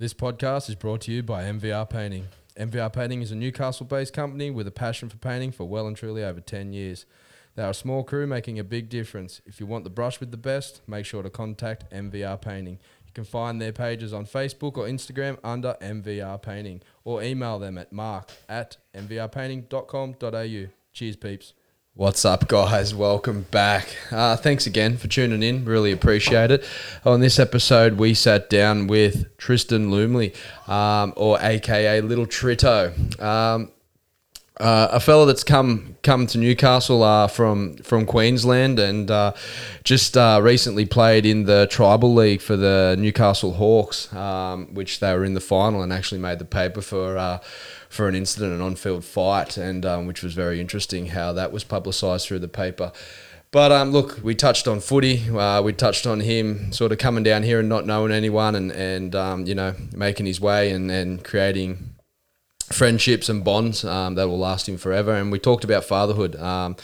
This podcast is brought to you by MVR Painting. MVR Painting is a Newcastle based company with a passion for painting for well and truly over 10 years. They are a small crew making a big difference. If you want the brush with the best, make sure to contact MVR Painting. You can find their pages on Facebook or Instagram under MVR Painting or email them at mark at mvrpainting.com.au. Cheers, peeps. What's up, guys? Welcome back. Uh, thanks again for tuning in. Really appreciate it. On this episode, we sat down with Tristan Lumley, um, or AKA Little Trito. Um, uh, a fellow that's come come to Newcastle uh, from from Queensland and uh, just uh, recently played in the tribal league for the Newcastle Hawks, um, which they were in the final and actually made the paper for uh, for an incident, an on-field fight, and um, which was very interesting how that was publicised through the paper. But um, look, we touched on footy. Uh, we touched on him sort of coming down here and not knowing anyone, and and um, you know making his way and and creating friendships and bonds um, that will last him forever. And we talked about fatherhood. Um,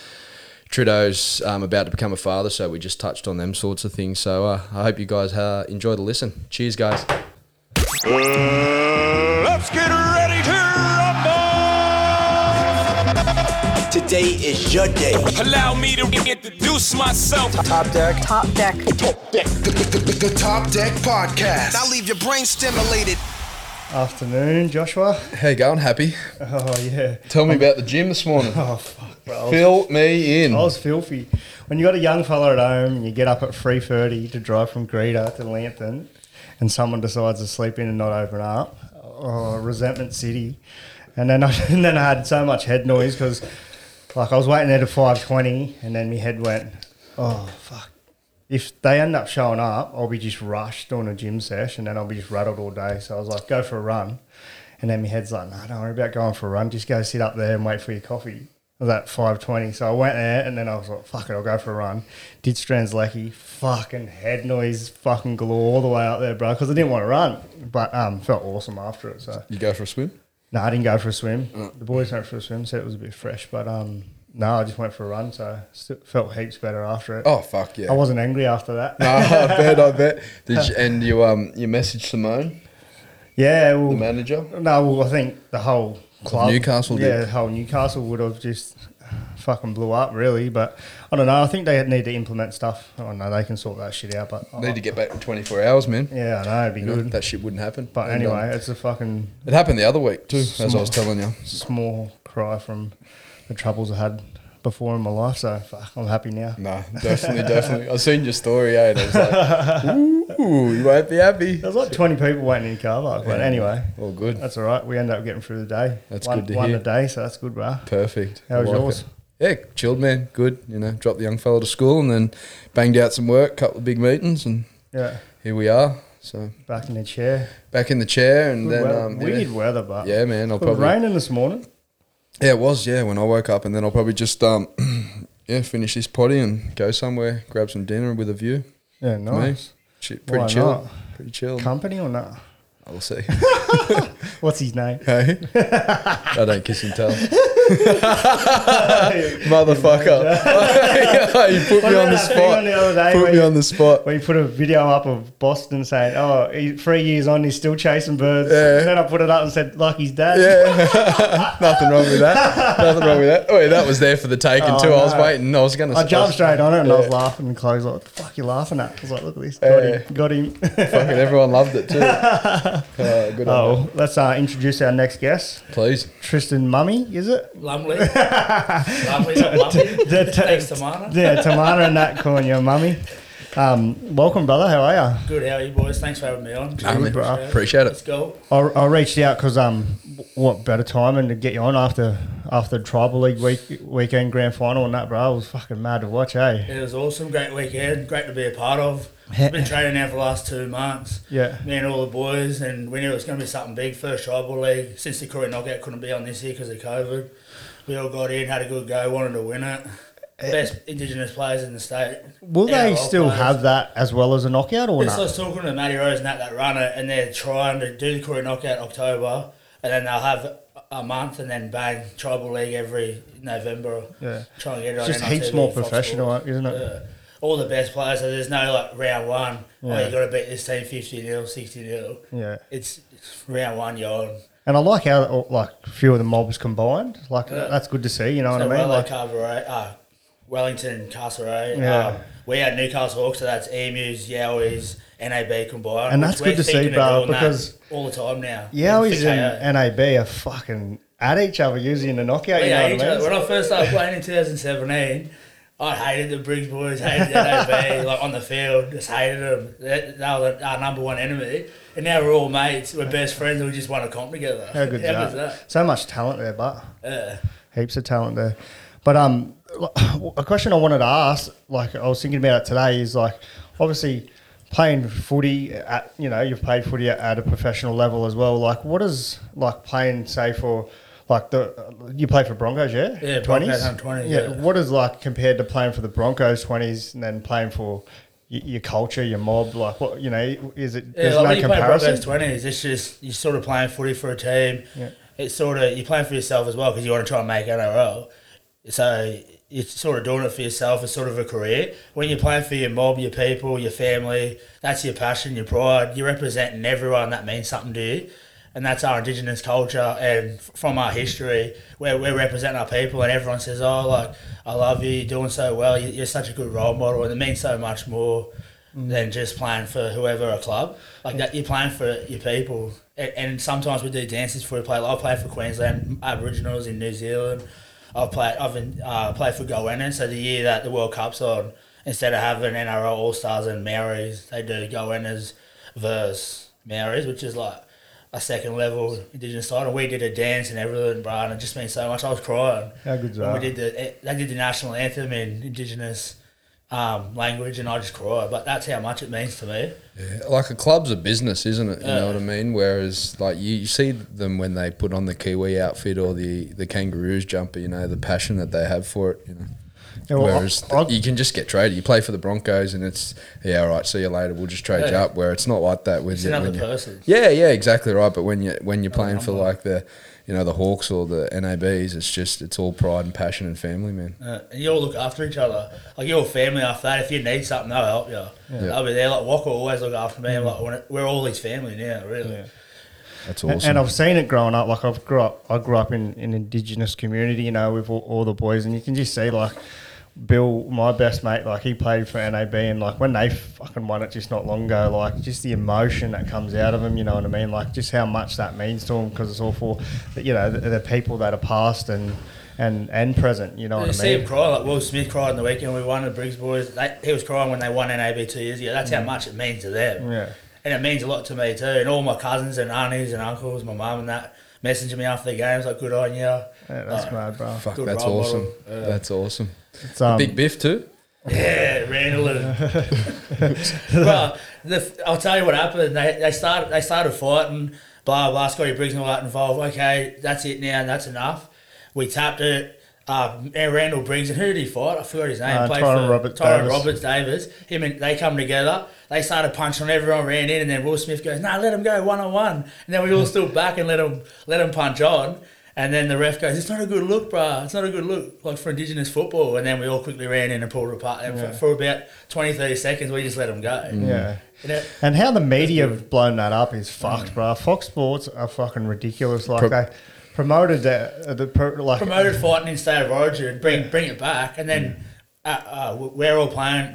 Trudeau's um, about to become a father, so we just touched on them sorts of things. So uh, I hope you guys uh, enjoy the listen. Cheers, guys. Let's get ready Today is your day. Allow me to introduce myself. Top deck. Top deck. The, the, the, the Top Deck Podcast. Now leave your brain stimulated. Afternoon, Joshua. How you going? Happy? Oh yeah. Tell me about the gym this morning. Oh fuck, bro. Was, Fill me in. I was filthy. When you got a young fella at home and you get up at three thirty to drive from Greta to Lambton, and someone decides to sleep in and not open up, oh, resentment city. And then I, and then I had so much head noise because, like, I was waiting there to five twenty, and then my head went, oh fuck. If they end up showing up, I'll be just rushed on a gym session, and then I'll be just rattled all day. So I was like, go for a run. And then my head's like, no, don't worry about going for a run. Just go sit up there and wait for your coffee. Was at 5.20. So I went there and then I was like, fuck it, I'll go for a run. Did Strzelecki. Fucking head noise fucking galore all the way up there, bro, because I didn't want to run. But um, felt awesome after it. So, You go for a swim? No, I didn't go for a swim. The boys went for a swim, said it was a bit fresh. But um, no, I just went for a run. So still felt heaps better after it. Oh fuck yeah! I wasn't angry after that. No, I bet, I bet. Did you, and you um you messaged Simone, yeah, well, the manager? No, well, I think the whole club, Newcastle yeah, did. the whole Newcastle would have just fucking blew up, really. But I don't know. I think they need to implement stuff. I don't know. They can sort that shit out. But Need to get back in 24 hours, man. yeah, I know it'd be You know, good. that shit wouldn't happen. but And, anyway, um, it's a fucking it happened the other week too, as I was telling you. small cry from the troubles I had before in my life. So fuck, I'm happy now. No, definitely, definitely. I seen your story, eh? And I was like, ooh, you won't be happy. There's like 20 people waiting in the car park. But Yeah. anyway, All good. that's all right. We end up getting through the day. That's one, good to one hear. a day, so that's good, bro. Perfect. How was like yours? it. Yeah, chilled, man. Good. You know, dropped the young fella to school and then banged out some work, couple of big meetings, and Yeah, here we are. So back in the chair. back in the chair, and Good then weather. um, weird yeah. weather, but yeah, man. I'll It was probably raining this morning. Yeah, it was. Yeah, when I woke up, and then I'll probably just um, yeah, finish this potty and go somewhere, grab some dinner with a view. Yeah, nice. Pretty Why chill. not? Pretty chill. Company or not? I'll see. What's his name? hey, I don't kiss and tell, motherfucker. you put What me on the spot. on the Put me you- on the spot. When you put a video up of Boston saying, "Oh, he, three years on, he's still chasing birds." Yeah. And then I put it up and said, "Like his dad." Yeah, nothing wrong with that. Nothing wrong with that. Oh, yeah, that was there for the taking Oh, too. I was waiting. I was gonna. I jumped straight on it and I was laughing and Chloe's like, "What the fuck are you laughing at?" I was like, "Look at this, got Yeah. him, got him." Fucking everyone loved it too. Uh, good on oh, let's uh, introduce our next guest. Please. Tristan Mummy. Is it? Lumley. Lumley's not Lumley. The- Thanks, Tamana. Yeah, Tamana and that calling you Mummy. Um, welcome, brother. How are you? Good, how are you boys? Thanks for having me on. Nah, man. bro. Appreciate Let's it. go. I, I reached out because um, what better time and to get you on after after tribal league week weekend grand final and that, bro. I was fucking mad to watch, eh? It was awesome. Great weekend. Great to be a part of. I've been training now for the last two months. Yeah. Me and all the boys, and we knew it was going to be something big. First tribal league since the Koori Knockout couldn't be on this year because of COVID. We all got in, had a good go, wanted to win it. Best Indigenous players in the state. Will they still players. have that as well as a knockout or not? was talking to Matty Rose and that that run it, and they're trying to do the Koori Knockout October, and then they'll have a month and then bang tribal league every November. Yeah. try and get it It's on just NITV, heaps more Fox professional, Sports. isn't it? Yeah. all the best players. So there's no like round one. Oh, Yeah. you got to beat this team fifty 0 60 0 Yeah. It's, round one. You're on. And I like how like a few of the mobs combined. Like Yeah. that's good to see. You know what I mean? Like, Carveray, uh, Wellington, Castlereagh. Yeah. Um, we had Newcastle Hawks, so that's Emus, Yowies, NAB combined. And that's good to see, bro, because- all the time now. Yowies and NAB are fucking at each other using the knockout. You know what I other- mean? when I first started playing in 2017, I hated the Briggs boys, hated the NAB, like on the field, just hated them. They, they were our number one enemy. And now we're all mates, we're best friends, and we just won a comp together. How good's How good's that? So much talent there, but Yeah. heaps of talent there. But um, a question I wanted to ask, like I was thinking about it today, is like obviously playing footy at you know you've played footy at, at a professional level as well. Like what is like playing say for like the you play for Broncos, yeah? Yeah, Broncos under 20s, yeah. What is like compared to playing for the Broncos twenties and then playing for y- your culture, your mob, like what you know, is it? Yeah, There's like no when you play comparison. Broncos twenties, it's just you're sort of playing footy for a team. Yeah. It's sort of you're playing for yourself as well because you want to try and make NRL. So you're sort of doing it for yourself. It's sort of a career. When you're playing for your mob, your people, your family, that's your passion, your pride. You're representing everyone. That means something to you. And that's our Indigenous culture, and from our history, where we're representing our people, and everyone says, "Oh, like I love you, you're doing so well, you- you're such a good role model," and it means so much more mm. than just playing for whoever a club. Like that, you're playing for your people. And, and sometimes we do dances before we play. Like, I played for Queensland Aboriginals in New Zealand. I've played. I've been, uh, played for Goanna. So the year that the World Cup's on, instead of having NRL All Stars and Maoris, they do Goannas versus Maoris, which is like a second level Indigenous side. And we did a dance and everything, bro. And it just meant so much. I was crying. How good's when we did the they did the national anthem in Indigenous um, language, and I just cry. But that's how much it means to me. Yeah, like a club's a business, isn't it? You know what I mean? Whereas, like you, you see them when they put on the Kiwi outfit or the the Kangaroos jumper. You know the passion that they have for it. You know. Yeah, well, Whereas I- you can just get traded. You play for the Broncos, and it's yeah, all right. See you later. We'll just trade you up. Where it's not like that with It's you- another person. Yeah, yeah, exactly right. But when you when you're playing for like the you know the Hawks or the NABs, it's just it's all pride and passion and family, man. Uh, and you all look after each other. Like you're your family after that, if you need something, they'll help you. They'll be there. Like Walker always look after me. I'm like, when it- we're all his family now, really. That's And- awesome. And I've seen it growing up. Like I've grew up, I grew up in an indigenous community, you know, with all, all the boys, and you can just see like Bill, my best mate, like he played for NAB, and like when they fucking won it just not long ago, like just the emotion that comes out of them, you know what I mean? Like just how much that means to them because it's all for, you know, the, the people that are past and and and present, you know You what see I him cry like Will Smith cried in the weekend. We won the Briggs boys. They, he was crying when they won NAB two years ago. That's how much it means to them. Mm. Yeah. and it means a lot to me too. And all my cousins and aunties and uncles, my mum and that, messaging me after the games like, "Good on you." Yeah, that's mad, bro. Fuck, good that's role awesome. model. Yeah. That's awesome. It's, um, Big Biff too. Yeah, Randall and well, the, I'll tell you what happened. They, they started they started fighting. Blah blah. Scotty Briggs and all that involved. Okay, that's it now. And that's enough. We tapped it. Uh, Randall Briggs and who did he fight? I forgot his name. Uh, Played Tyrone for Roberts Tyrone Davis. Roberts Davis. Him and they come together. They started punching everyone, ran in, and then Will Smith goes, "No, let him go one on one." And then we all stood back and let him let him punch on. And then the ref goes, "It's not a good look, bruh. It's not a good look, like for Indigenous football." And then we all quickly ran in and pulled it apart. And for, for about 20, 30 seconds, we just let them go. Yeah. You know, And how the media have blown that up is fucked, bro. Fox Sports are fucking ridiculous. Like Pro- they promoted the the pro- like promoted fighting in state of origin, bring bring it back, and then uh, uh, we're all playing.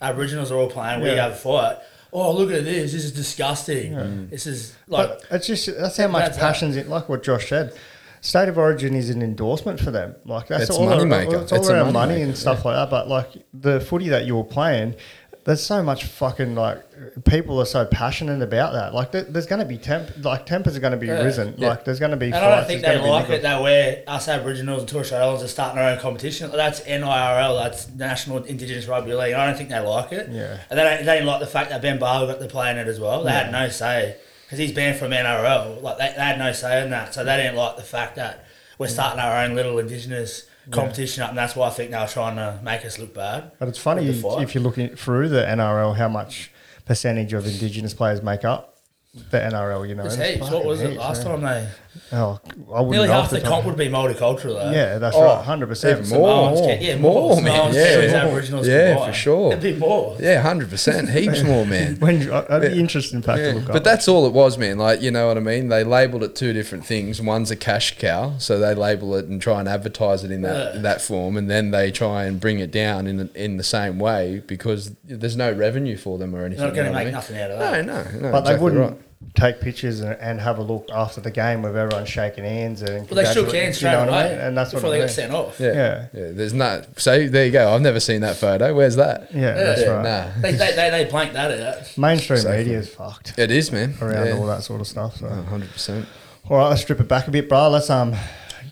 Aboriginals are all playing. We have a fight. Oh, look at this! This is disgusting. This is like But it's just that's how much That's that. passion's in. Like what Josh said, state of origin is an endorsement for them. Like that's It's all money around, maker. It's all It's around money money maker, and stuff like that. But like the footy that you were playing. There's so much fucking like people are so passionate about that. Like there, there's going to be temp, like tempers are going to be Yeah. risen. Yeah. Like there's going to be. And I don't think there's they like it niggles. that way. Us Aboriginals and Torres Strait Islanders are starting our own competition. That's NIRL. That's National Indigenous Rugby League. I don't think they like it. Yeah. And they, don't, they didn't like the fact that Ben Barba got to play in it as well. They had no say because he's banned from NRL. Like they, they had no say in that. So they didn't like the fact that we're mm. starting our own little Indigenous competition up, and that's why I think they were trying to make us look bad. But it's funny if you're looking through the NRL, how much percentage of Indigenous players make up the NRL. You know, It's heaps. What was it last yeah. time they? Oh, I wouldn't Nearly know half off the top. comp would be multicultural though. Yeah, that's Oh, right, hundred percent. even more. Samoans, more, yeah, more, more. man. Samoans, Yeah. Kiwis, Aboriginals Yeah, combined. for sure. It'd be more. Yeah, hundred percent, heaps more, man. When you- uh, that'd be interesting fact to Yeah, look up. but that's all it was, man. Like, you know what I mean? They labeled it two different things. One's a cash cow, so they label it and try and advertise it in that in that form, and then they try and bring it down in the, in the same way because there's no revenue for them or anything. They're not gonna know make what I nothing mean? out of that. No, no, no. But they exactly wouldn't right. Take pictures and, and have a look after the game with everyone shaking hands and. Well, they shook congratulate- hands you straight know what I away mean? And that's what before I they got sent off. Yeah. Yeah. yeah, There's not. So there you go. I've never seen that photo. Where's that? Yeah, that's right. Nah, They, they, they, they blanked that out. Mainstream Exactly. media is fucked it is, man. around yeah. all that sort of stuff. So, hundred percent. all right, let's strip it back a bit, bro. Let's um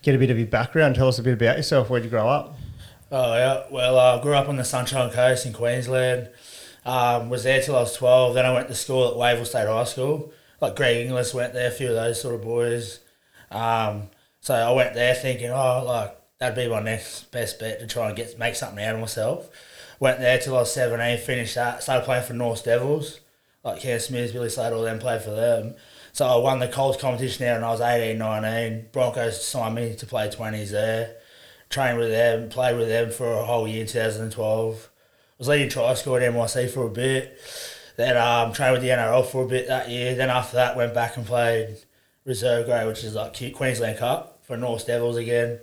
get a bit of your background. Tell us a bit about yourself. Where'd you grow up? Oh yeah. Well, I grew up on the Sunshine Coast in Queensland. Um, was there till I was twelve. Then I went to school at Wavell State High School. Like Greg Inglis went there, a few of those sort of boys. Um, so I went there thinking, oh, like that'd be my next best bet to try and get make something out of myself. Went there till I was seventeen. Finished that. Started playing for North Devils. Like Cam Smith, Billy Slater, all them played for them. So I won the Colts competition there when I was 18, 19. Broncos signed me to play 20s there trained with them, played with them for a whole year in 2012. Was leading try score at NYC for a bit. Then um, trained with the NRL for a bit that year. Then after that, went back and played reserve grade, which is like Queensland Cup for North Devils again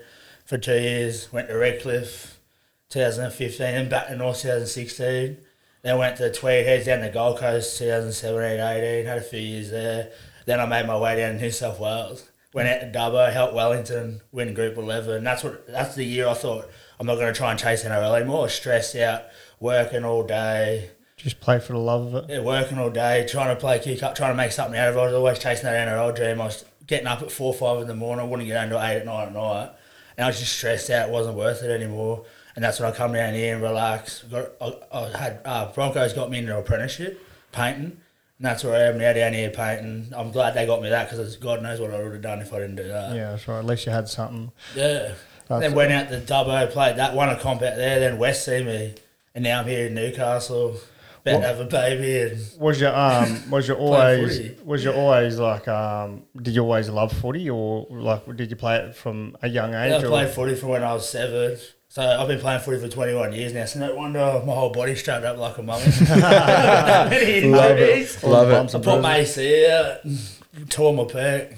for two years. Went to Redcliffe 2015, and back to North 2016. Then went to Tweed Heads down the Gold Coast 2017, 18. Had a few years there. Then I made my way down to New South Wales. Went out to Dubbo, helped Wellington win Group 11. That's what. That's the year I thought I'm not going to try and chase NRL anymore. Stressed out, working all day, Just play for the love of it. yeah, working all day, trying to play kick up, trying to make something out of it. I was always chasing that NRL dream. I was getting up at four, five in the morning. I wouldn't get home until eight at night at night. And I was just stressed out. It wasn't worth it anymore. And that's when I come down here and relax. Got, I, I had uh, Broncos got me into an apprenticeship painting. And that's where I am now down here painting. I'm glad they got me that because God knows what I would have done if I didn't do that. Yeah, that's right. At least you had something. Yeah. That's then went out to Dubbo, played that, won a comp out there. Then West see me, and now I'm here in Newcastle, about to have a baby. And Was your um was your always footy. was you always like um did you always love footy or like did you play it from a young age? I or- played footy from when I was seven. So I've been playing footy for 21 years now. So no wonder my whole body's strapped up like a mummy. Love injuries. it. Love bumps it. I put my bruises? AC out, tore my pec.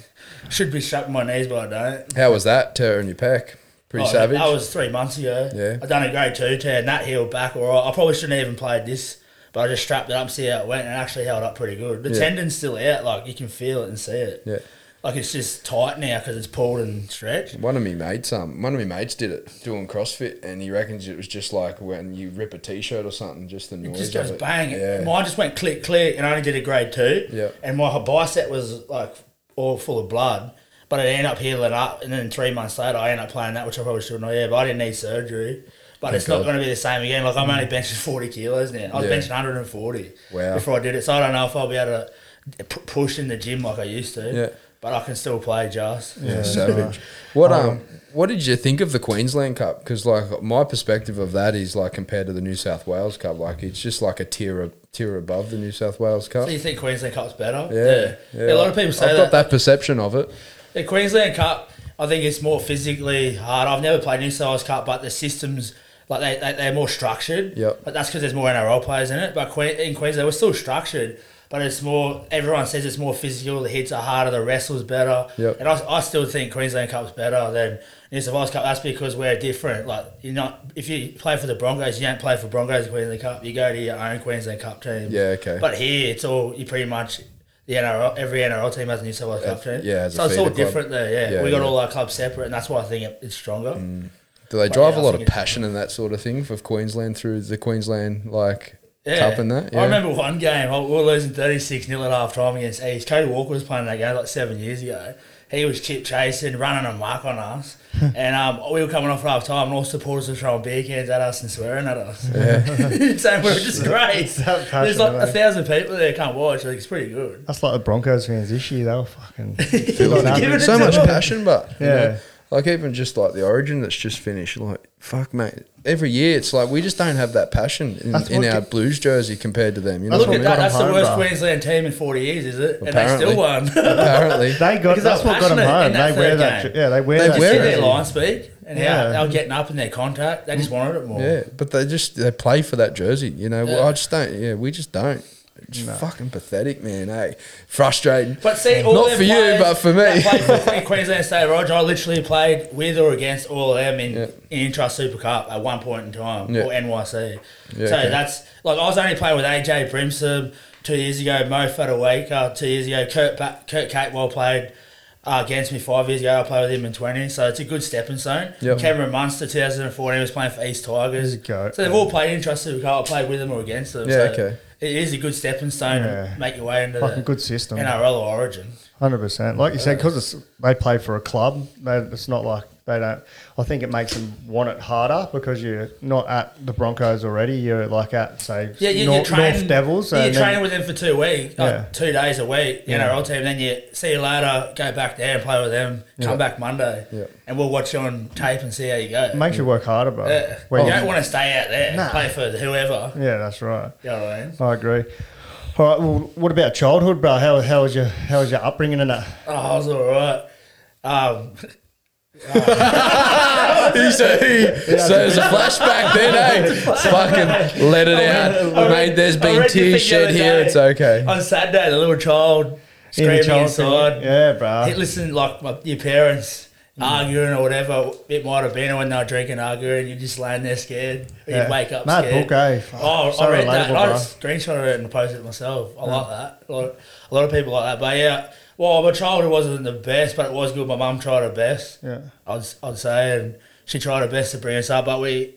Should be strapping my knees, but I don't. How was that tearing your pec? Pretty Oh, savage. That was three months ago. Yeah. I done a grade two tear, and that healed back all right. I probably shouldn't have even played this, but I just strapped it up, see how it went, and it actually held up pretty good. The Yeah. tendon's still out, like you can feel it and see it. yeah. Like it's just tight now because it's pulled and stretched. One of me mates, um, one of me mates did it doing CrossFit, and he reckons it was just like when you rip a t-shirt or something, just the It noise just of goes it. bang. Yeah. Mine just went click, click, and I only did a grade two. Yeah. And my bicep was like all full of blood, but it ended up healing up. And then three months later, I ended up playing that, which I probably shouldn't have. Yeah, but I didn't need surgery. But it's not God. going to be the same again. Like I'm only benching 40 kilos now. I was Yeah. benching 140 Wow. before I did it. So I don't know if I'll be able to p- push in the gym like I used to. Yeah. But I can still play just. Yeah, savage. What um, what did you think of the Queensland Cup? Because like my perspective of that is like compared to the New South Wales Cup, like it's just like a tier a tier above the New South Wales Cup. So you think Queensland Cup's better? Yeah, yeah. A lot of people say I've that. got that perception of it. The Queensland Cup, I think it's more physically hard. I've never played New South Wales Cup, but the systems like they, they they're more structured. Yep. But that's because there's more NRL players in it. But in Queensland, we're still structured, but it's more. Everyone says it's more physical. The hits are harder. The wrestle's better. Yep. And I, I still think Queensland Cup's better than New South Wales Cup. That's because we're different. Like you're not. If you play for the Broncos, you don't play for Broncos Queensland Cup. You go to your own Queensland Cup team. Yeah, okay. But here, it's all you pretty much. The NRL, every NRL team has a New South Wales Cup team. yeah, so it's all club. different there. Yeah, Yeah, we got yeah. all our clubs separate, and that's why I think it, it's stronger. Do they drive yeah, a I lot of passion and that sort of thing for Queensland through the Queensland like Yeah. cup and that? I remember one game, we were losing 36 0 at half time against East. Cody Walker was playing that game like seven years ago. He was chip chasing, running a mark on us. and um, we were coming off at half time, and all supporters were throwing beer cans at us and swearing at us. Saying we were disgrace. that There's like passionate, a thousand people there can't watch. Like, it's pretty good. That's like the Broncos fans this year. They were fucking Giving it so much passion, but you Yeah. know, Like even just like the Origin that's just finished. Like fuck, mate. Every year it's like we just don't have that passion in, in our get- Blues jersey compared to them. You know Look what I at mean? that. got 'em That's the worst bro. Queensland team in 40 years, is it? And they still won. Apparently, They got Because that's what got them home. They wear third that. Yeah, they wear They that. Wear see jersey. their line speed and how Yeah. they were getting up in their contact. They just wanted it more. yeah, but they just they play for that jersey. You know, well, I just don't. Yeah, we just don't. It's fucking pathetic, man. Hey, frustrating. But see, all Not for you, but for me. that played for Queensland State Roger, I literally played with or against all of them in, Yeah. in Intrust Super Cup at one point in time, Yeah. or NYC. Yeah, so okay. that's like I was only playing with AJ Brimson two years ago, Moe Fotuaika two years ago, Kurt ba- Kurt Capewell played. Uh, against me five years ago, I played with him in twenty, so it's a good stepping stone. Yep. Cameron Munster, two thousand and fourteen, was playing for East Tigers. There. So they've all played in Trust Super Cup. I played with them or against them. Yeah, so okay. It is a good stepping stone Yeah. to make your way into Fucking the good system. NRL or Origin. Hundred percent. Like you said, because they play for a club, they, it's not like they don't. I think it makes them want it harder because you're not at the Broncos already. You're like at say Yeah, you, Nor- you're training, North Devils. Yeah, you're then- training with them for two weeks, Yeah. uh, two days a week, the Yeah. NRL team. Then you see you later, go back there and play with them, come back Monday, and we'll watch you on tape and see how you go. it makes you work harder, bro. yeah. When you you- don't want to stay out there, Nah. play for whoever. yeah, that's right. You know what I mean? I agree. All right. Well, what about childhood, bro? How, how was your how was your upbringing and that? Oh, I was all right. Um, He said, he, so there's a flashback then, eh? Fucking let it out. I Mate, there's I been tears shed here. It's okay. on Saturday, the little child In screaming child inside. Yeah, bro. Listen like my, your parents arguing or whatever it might have been when they were drinking arguing you're just laying there scared Yeah. you wake up Mad scared book, eh? Oh so I read that relatable, I bro. just screenshotted it and posted it myself I like that a lot, a lot of people like that but yeah well my childhood wasn't the best but it was good my mum tried her best Yeah. I'd, I'd say and she tried her best to bring us up but we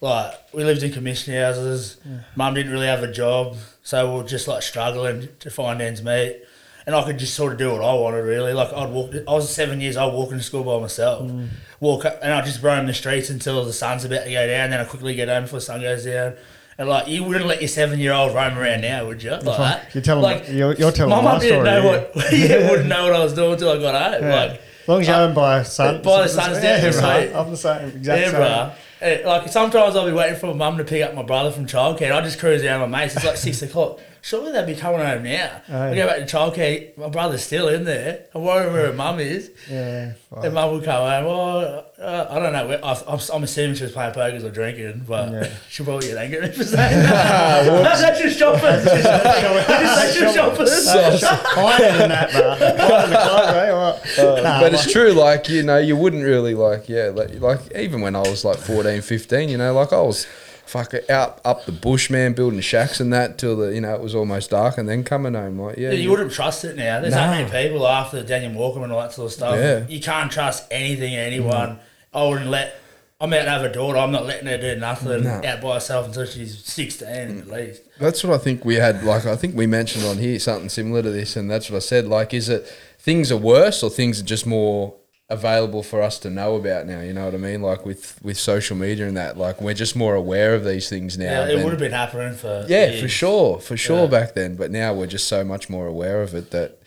like we lived in commission houses mum didn't really have a job so we were just like struggling to find ends meet and I could just sort of do what I wanted really. Like I'd walk. I was seven years old, walking to school by myself. Mm. Walk up, and I'd just roam the streets until the sun's about to go down. Then I quickly get home before the sun goes down. And like you wouldn't let your seven year old roam around now, would you? Like that. You're telling- like, you're- you're telling my my mum didn't know yeah. what. yeah, wouldn't know what I was doing until I got home. Yeah. Like as long as you're home by sun, By the son's down, yeah, sweet. I'm the same. Exact yeah, same. Eh, Like sometimes I'll be waiting for my mum to pick up my brother from childcare. and I just cruise down with my mates. It's like six o'clock. Surely they'd be coming home now. I go back to childcare. My brother's still in there. I'm wondering where her mum is. Yeah. fuck. And mum would come home. Well, uh, I don't know. I, I'm, I'm assuming she was playing pokers or drinking, but Yeah. she'll probably get angry at me for saying that. That's just shoppers. That's just shoppers. Higher than that, bro. Higher than the clock? What? Nah, but it's true, like, you know, you wouldn't really, like, yeah, like, like, even when I was like 14, 15, you know, like I was fucking out up the bush, man, building shacks and that till the, you know, it was almost dark and then coming home, like, yeah. Yeah, you wouldn't trust it now. There's so Nah. many people after Daniel Walker and all that sort of stuff. Yeah. You can't trust anything, anyone. I wouldn't let. I'm out have a daughter. I'm not letting her do nothing out by herself until she's 16 at least. That's what I think we had. Like, I think we mentioned on here something similar to this, and that's what I said. Like, is it things are worse or things are just more available for us to know about now? You know what I mean? Like with with social media and that, like we're just more aware of these things now. Yeah, it than- would have been happening for yeah, years. for sure, for sure Yeah. back then. But now we're just so much more aware of it that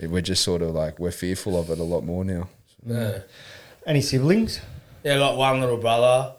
we're just sort of like we're fearful of it a lot more now. Yeah. Any siblings? Yeah, I got one little brother.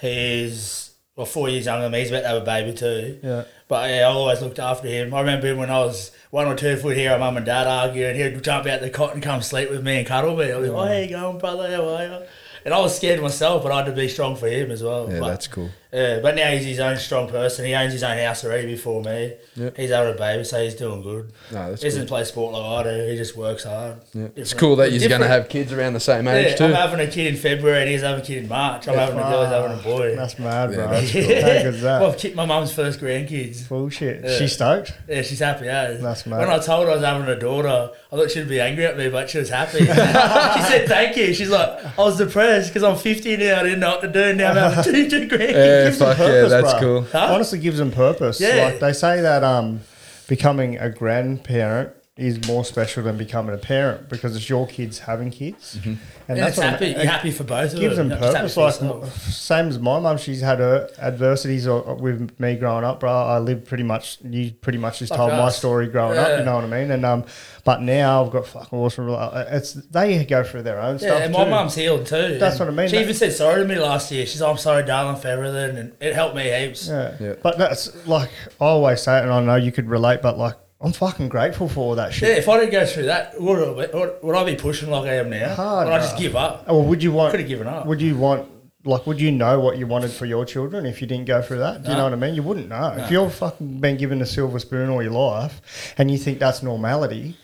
He's well four years younger than me. He's about to have a baby too. Yeah. But yeah, I always looked after him. I remember when I was one or two foot here, my mum and dad arguing. And he'd jump out the cot and come sleep with me and cuddle me. I'd be like, "Oh, how you going, brother? How are you?" And I was scared myself, but I had to be strong for him as well. Yeah, But- that's cool. Yeah, but now he's his own strong person. He owns his own house already before me. Yep. He's having a baby, so he's doing good. No, that's he doesn't good. play sport like I do. He just works hard. Yeah. It's cool that you're going to have kids around the same age Yeah, too. I'm having a kid in February and he's having a kid in March. I'm having a girl, he's having a boy. That's mad, bro. Yeah, that's How good's that? Well, I've kicked my mum's first grandkids. Bullshit. Yeah. She stoked? Yeah, she's happy as. That's mad. When I told her I was having a daughter, I thought she'd be angry at me, but she was happy. she said thank you. She's like, I was depressed because I'm 50 now. I didn't know what to do. Now I'm having two, two grandkids. yeah, fuck yeah, purpose, that's bro. cool. Huh? Honestly, gives them purpose. Yeah. Like they say that um, becoming a grandparent is more special than becoming a parent because it's your kids having kids, Mm-hmm. and And it's what happy. it You're happy for both of gives them. them not just happy purpose. Like yourself. same as my mum, she's had her adversities or, with me growing up, bro. I lived pretty much. You pretty much just Like told my story growing up. You know what I mean? And um, but now I've got fucking awesome. It's they go through their own Yeah, stuff. and my too. mum's healed too. That's what I mean. She That- even said sorry to me last year. She's, "I'm sorry, darling, for everything," and it helped me heaps. Yeah. Yeah. But that's like I always say it, and I know you could relate. But like I'm fucking grateful for all that shit. Yeah, if I didn't go through that, would, I- would, I be pushing like I am now? Hard, would I just give up? Oh, or would you want? Could have given up. Would you want? Like, would you know what you wanted for your children if you didn't go through that? Do you know what I mean? You wouldn't know. If you're fucking been given a silver spoon all your life, and you think that's normality,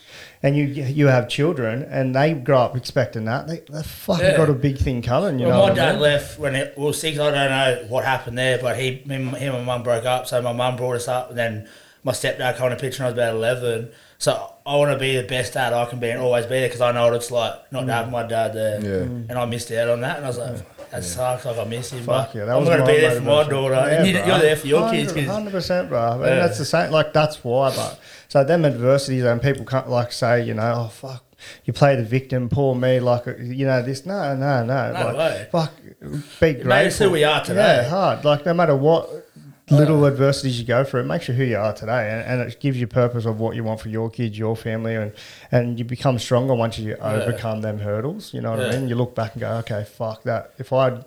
and you you have children, and they grow up expecting that, they they fucking Yeah. got a big thing coming. You know, well, my what I dad mean? left when it was six. I don't know what happened there, but he, him, him and mum broke up. So my mum brought us up, and then my stepdad came on a picture when I was about eleven. So I want to be the best dad I can be and always be there because I know what it's like not to have mm. my dad there. Yeah. Mm. And I missed out on that, and I was like, that sucks. Like I miss him, Fuck yeah, that I'm was going to my be there for my motivation. daughter. Yeah, and you, bro. you're there for your kids. 'cause- Hundred percent, bro. And Yeah. that's the same. Like that's why. But so them adversities and people can't like say, you know, oh fuck, you play the victim, poor me, like you know this. No, no, no. No like, way. Fuck, be grateful. made us who we are today. Yeah, hard. Like no matter what little uh, adversities you go through, it makes you who you are today, and, and it gives you purpose of what you want for your kids, your family, and and you become stronger once you overcome them hurdles. You know what I mean? You look back and go, okay, fuck that. If I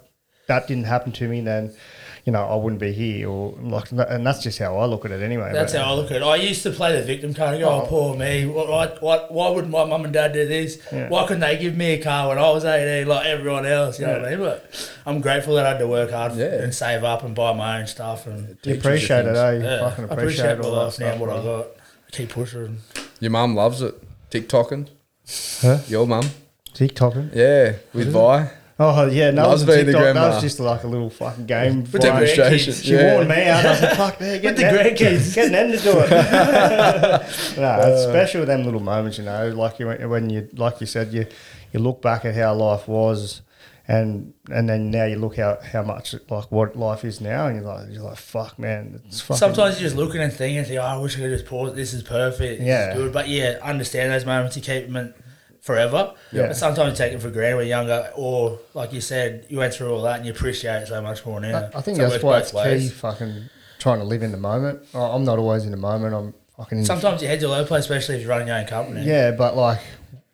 that didn't happen to me, then you know I wouldn't be here, or like, and that's just how I look at it anyway. That's but- how I look at it. I used to play the victim card and go, oh, poor me. Why, why, why wouldn't my mum and dad do this? Yeah. Why couldn't they give me a car when I was 18 like everyone else? You know what I mean? But I'm grateful that I had to work hard Yeah. and save up and buy my own stuff. And You appreciate it, things. eh? You yeah, fucking I appreciate, appreciate my all that life now, what I bro. got. Keep pushing. Your mum loves it. TikToking. Huh? Your mum. TikToking. Yeah, with Vi. Oh yeah, no, Loves it was a being the TikTok. That was just like a little fucking game. the for- Demonstration. grandkids. She yeah. warned me out. I was like, "Fuck, yeah, get the them, grandkids. get, getting them to do it." no, it's uh. special with them little moments, you know. Like you when you, like you said, you you look back at how life was, and and then now you look how how much like what life is now, and you're like you're like, "Fuck, man." It's fucking, Sometimes you're just looking and thinking, think, oh, I wish I could just pause. This is perfect. This Yeah. is good. But yeah, understand those moments. You keep them in forever. Yeah. But sometimes you take it for granted when you're younger, or like you said, you went through all that and you appreciate it so much more now. I, I think So that's why it's ways. key. Fucking trying to live in the moment. I'm not always in the moment. I'm fucking Sometimes your head's all over the place, especially if you're running your own company. Yeah, but like,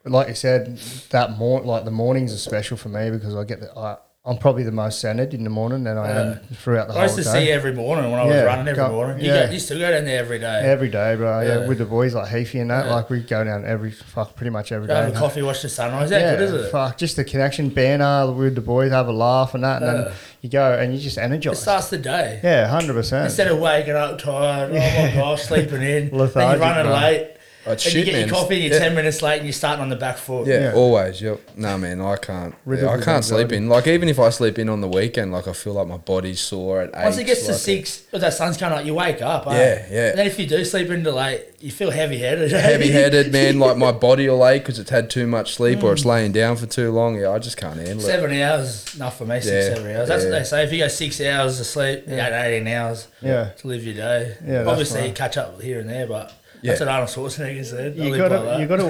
like you said, that mor- like the mornings are special for me because I get the. I, I'm probably the most centered in the morning than I am throughout the whole. I used to day. see you every morning when I was Yeah, running every go- morning. You, yeah. go, you still go down there every day. Every day, bro. Yeah. Yeah. with the boys like Heafy and that. Like we go down every fuck pretty much every Go day. have a coffee, watch the sunrise. How Yeah, good is it? fuck, just the connection, banner with the boys, have a laugh and that, and then you go and you just It energize. starts the day. Yeah, hundred percent. Instead of waking up tired, oh my gosh, sleeping in, then Lethargic, you're running bro. late, That's and you shit, get man. your coffee and you're Yeah. 10 minutes late and you're starting on the back foot. Yeah, Yeah. always. Yep. No, man, I can't. Rid yeah, I the can't sleep anxiety. in. Like even if I sleep in on the weekend, like I feel like my body's sore at eight. Once it gets to six, or that sun's coming up, you wake up. eh? Yeah, yeah. And then if you do sleep into late, you feel heavy headed. heavy headed, man. Like my body will ache because it's had too much sleep or Mm. it's laying down for too long. Yeah, I just can't handle it. Seven hours, is enough for me. Six, Yeah, seven hours. That's what yeah. they say. If you go six hours of sleep, you got 18 hours Yeah. to live your day. Yeah, that's Obviously, right. you catch up here and there, but Yeah. That's what Arnold Schwarzenegger said. I You live got by to, that. you got to.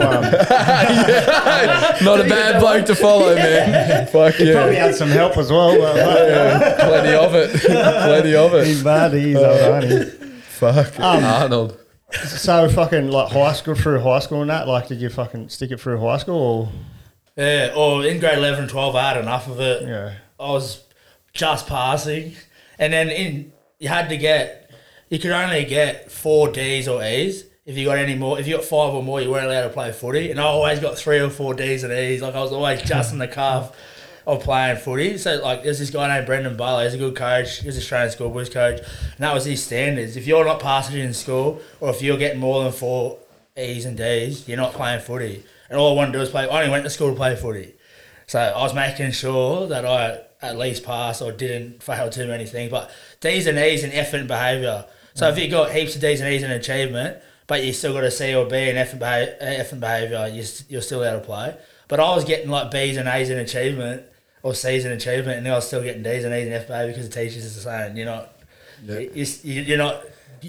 Um, Not a bad bloke to follow, man. Fuck yeah. probably yeah. had some help as well. But, Plenty of it. Plenty of it. he's it. bad. He's old, aren't he? Fuck. Um, Arnold. So fucking like high school through high school and that. Like, did you fucking stick it through high school? Or? Yeah, or in grade 11 and 12, I had enough of it. Yeah. I was just passing. And then in you had to get, you could only get four D's or E's. If you got any more, if you got five or more, you weren't allowed to play footy. And I always got three or four D's and E's. Like I was always just in the calf of playing footy. So like there's this guy named Brendan Butler. He's a good coach. He's an Australian schoolboys coach. And that was his standards. If you're not passing in school or if you're getting more than four E's and D's, you're not playing footy. And all I wanted to do was play. I only went to school to play footy. So I was making sure that I at least passed or didn't fail too many things. But D's and E's and effort and behaviour. So if you got heaps of D's and E's in achievement, but you still got a C or B in effort, beha- uh, effort and behaviour, you're, s- you're still out of play. But I was getting like B's and A's in achievement or C's in achievement, and then I was still getting D's and E's in effort behaviour because the teachers are saying you're not, you- you- you're not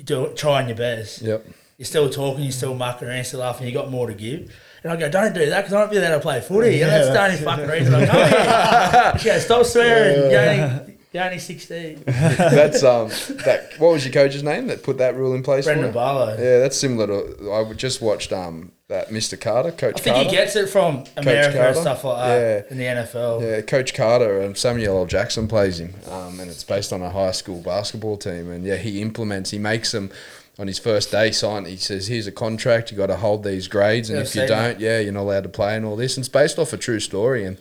do, trying your best. Yep. You're you're still talking, you're still mucking around, still laughing, you got more to give. And I go, don't do that because I don't feel that to play footy. and that's the only fucking reason I come here. She goes, stop swearing. You're only, you're only 16. That's um that what was your coach's name that put that rule in place? Brendan? Barlow. Yeah, that's similar to I just watched um that Mr. Carter, Coach I think Carter. he gets it from America and stuff like that yeah. in the NFL. Yeah, Coach Carter and Samuel L. Jackson plays him, um, and it's based on a high school basketball team. And yeah, he implements, he makes them on his first day sign. He says, "Here's a contract. You got to hold these grades, and Yeah, if you don't, yeah, you're not allowed to play and all this." And it's based off a true story, and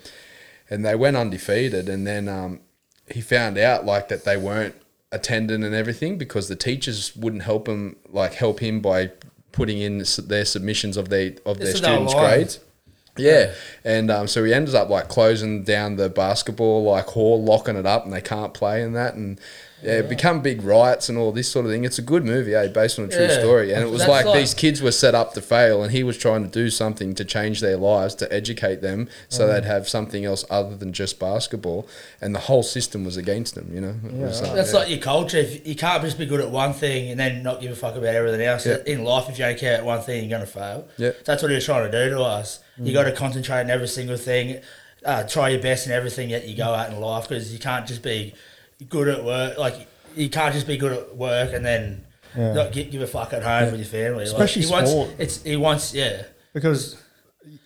and they went undefeated, and then um, he found out like that they weren't attending and everything because the teachers wouldn't help him like help him by putting in their submissions of their of their is our students' grades. Yeah. And um, so he ends up like closing down the basketball like hall, locking it up, and they can't play in that. And yeah, become big riots and all this sort of thing. It's a good movie, eh? Based on a true Yeah. story. And it was That's like, like- these kids were set up to fail, and he was trying to do something to change their lives, to educate them, so Mm. they'd have something else other than just basketball. And the whole system was against them. You know, it was, uh, That's like your culture. If you can't just be good at one thing and then not give a fuck about everything else. Yeah. In life, if you don't care about one thing, you're going to fail. Yeah. That's what he was trying to do to us. You got to concentrate on every single thing. Uh, try your best in everything that you go out in life because you can't just be good at work. Like, you can't just be good at work and then Yeah. not give, give a fuck at home with your family. Especially like, he wants, sport. It's, he wants, yeah. because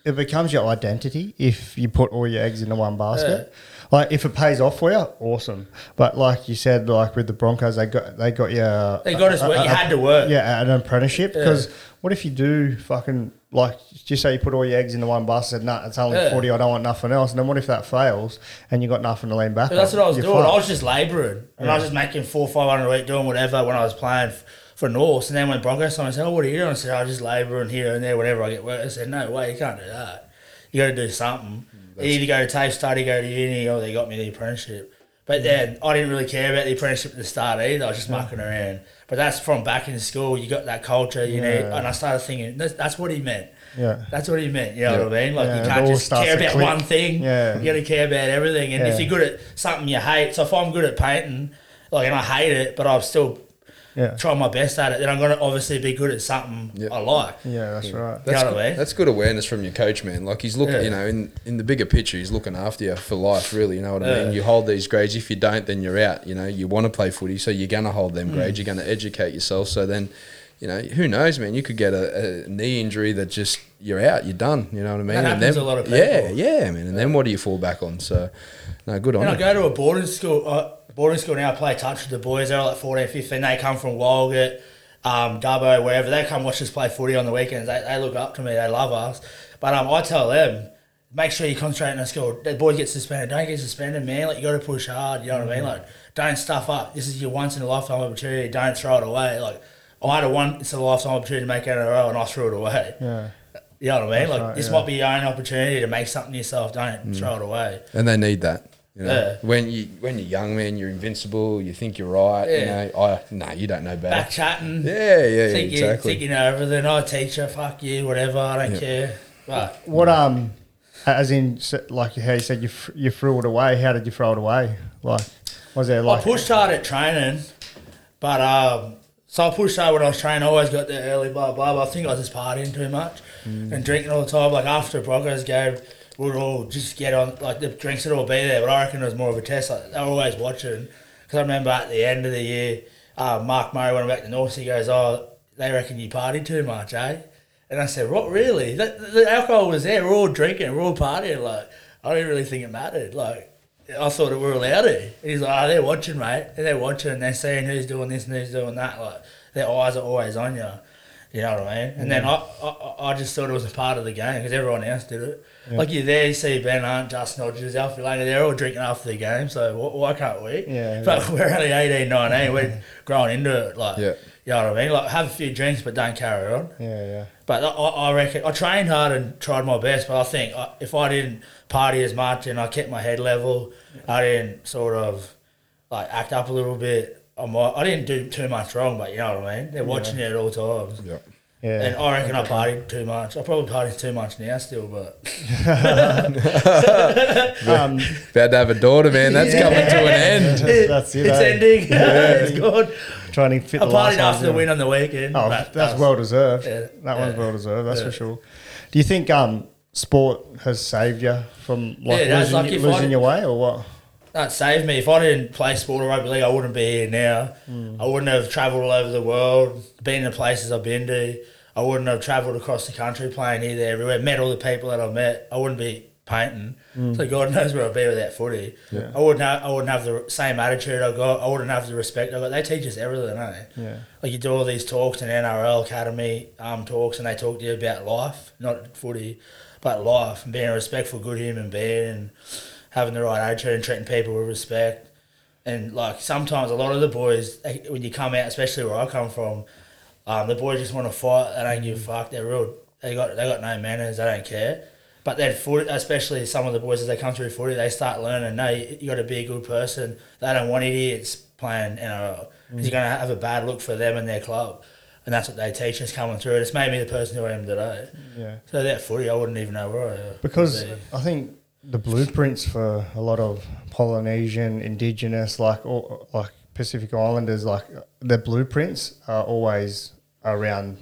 it becomes your identity if you put all your eggs into one basket. Like if it pays off for you, awesome. But like you said, like with the Broncos, they got they got you. They got us work. You had to work. Yeah, an apprenticeship. Because what if you do fucking like just say you put all your eggs into one basket? Nah, it's only Yeah. forty. I don't want nothing else. And then what if that fails and you got nothing to lean back? But that's on? what I was You're doing. I was just labouring, and I was just making four, five hundred a week, doing whatever when I was playing f- for North. And then when Broncos signed, I said, "Oh, what are you doing?" I said, "I just labouring here and there, whenever I get work." I said, "No way, you can't do that. You got to do something. You either go to TAFE study, go to uni, or they got me the apprenticeship." But then I didn't really care about the apprenticeship at the start either. I was just mucking around. But that's from back in school. You got that culture, you know. And I started thinking, that's, that's what he meant. Yeah. That's what he meant. You know what I mean? Like Yeah, you can't just care about click. one thing. Yeah. You got to care about everything. And if you're good at something you hate, so if I'm good at painting, like, and I hate it, but I'm still Yeah. trying my best at it, then I'm going to obviously be good at something Yeah. I like. Yeah, that's right. You know good, I mean? that's good awareness from your coach, man. Like he's looking, Yeah. you know, in in the bigger picture, he's looking after you for life, really. You know what I Yeah. mean? You hold these grades. If you don't, then you're out. You know, you want to play footy, so you're gonna hold Mm. them grades. You're gonna educate yourself. So then, you know, who knows, man? You could get a, a knee injury that just you're out. You're done. You know what I mean? That and happens then, a lot of Yeah, people. yeah, man. And then what do you fall back on? So, no, good on And I go to a boarding school. Uh, boarding school now. I play touch with the boys. They're like 14, 15. They come from Walgett, um, Dubbo, wherever. They come watch us play footy on the weekends. They, they look up to me. They love us. But um, I tell them, make sure you concentrate on the school. The boy gets suspended. Don't get suspended, man. Like you got to push hard. You know what I mean? Like don't stuff up. This is your once in a lifetime opportunity. Don't throw it away. Like I had a once in a lifetime opportunity to make NRL and I threw it away. Yeah. You know what I mean? Like right, this yeah. might be your own opportunity to make something yourself. Don't throw it away. And they need that. You know, Yeah. when you when you're young, man, you're invincible. You think you're right. You know, I no, you don't know better. Back chatting. Yeah, yeah, yeah, think you exactly. think you know everything. Oh, teacher, fuck you, whatever. I don't care. But What um, as in like how you said you you threw it away. How did you throw it away? Like, was there I like pushed hard at training, but um, so I pushed hard when I was training. I always got there early, blah blah. But I think I was just partying too much and drinking all the time. Like after the Broncos game, we'd all just get on. Like the drinks would all be there, but I reckon it was more of a test. Like they were always watching. Because I remember at the end of the year, uh, Mark Murray went back to North. He goes, "Oh, they reckon you party too much, eh?" And I said, "What really? The, the alcohol was there. We're all drinking. We're all partying. Like I don't really think it mattered. Like I thought we were allowed to." He's like, "Oh, they're watching, mate. They're watching. and They're seeing who's doing this and who's doing that. Like their eyes are always on you." You know what I mean? And then I, I, I just thought it was a part of the game because everyone else did it. Like you're there, you see Ben Hunt, Justin Hodges, Alfie Langer, they're all drinking after the game, so wh- why can't we? Yeah, But we're only 18, 19, we're growing into it. Like, Yeah. you know what I mean? Like, have a few drinks, but don't carry on. yeah, yeah. But I, I reckon I trained hard and tried my best. But I think I, if I didn't party as much and I kept my head level, I didn't sort of like act up a little bit. I might, I didn't do too much wrong, but you know what I mean. They're watching you at all times. Yeah. Yeah. And I reckon I partied too much. I probably party too much now still, but Um, About to have a daughter, man. That's coming to an end. that's it. it's eh? ending. it's good. Trying to fit I the last partied one after the win on the weekend. Oh, but that's well deserved. yeah, that one's well deserved. That's Yeah. for sure. Do you think um, sport has saved you from like Yeah, losing, like, if losing your way, or what? That saved me. If I didn't play sport or rugby league, I wouldn't be here now. Hmm. I wouldn't have travelled all over the world, been in the places I've been to. I wouldn't have travelled across the country playing here, there, everywhere. Met all the people that I've met. I wouldn't be painting. Hmm. So God knows where I'd be without footy. I wouldn't. Have, I wouldn't have the same attitude I got. I wouldn't have the respect I got. They teach us everything, eh? Yeah. Like you do all these talks in NRL Academy um, talks, and they talk to you about life, not footy, but life and being a respectful, good human being, and having the right attitude and treating people with respect. And like sometimes a lot of the boys, when you come out, especially where I come from, um, the boys just want to fight. They don't give a fuck. They're real. They got they got no manners. They don't care. But then foot, especially some of the boys as they come through footy, they start learning. No, you, you got to be a good person. They don't want idiots playing NRL. 'Cause You're going to have a bad look for them and their club, and that's what they teach us coming through. It's made me the person who I am today. Yeah. So that footy, I wouldn't even know where I Because be. I think the blueprints for a lot of Polynesian, Indigenous, like or, like Pacific Islanders, like their blueprints are always around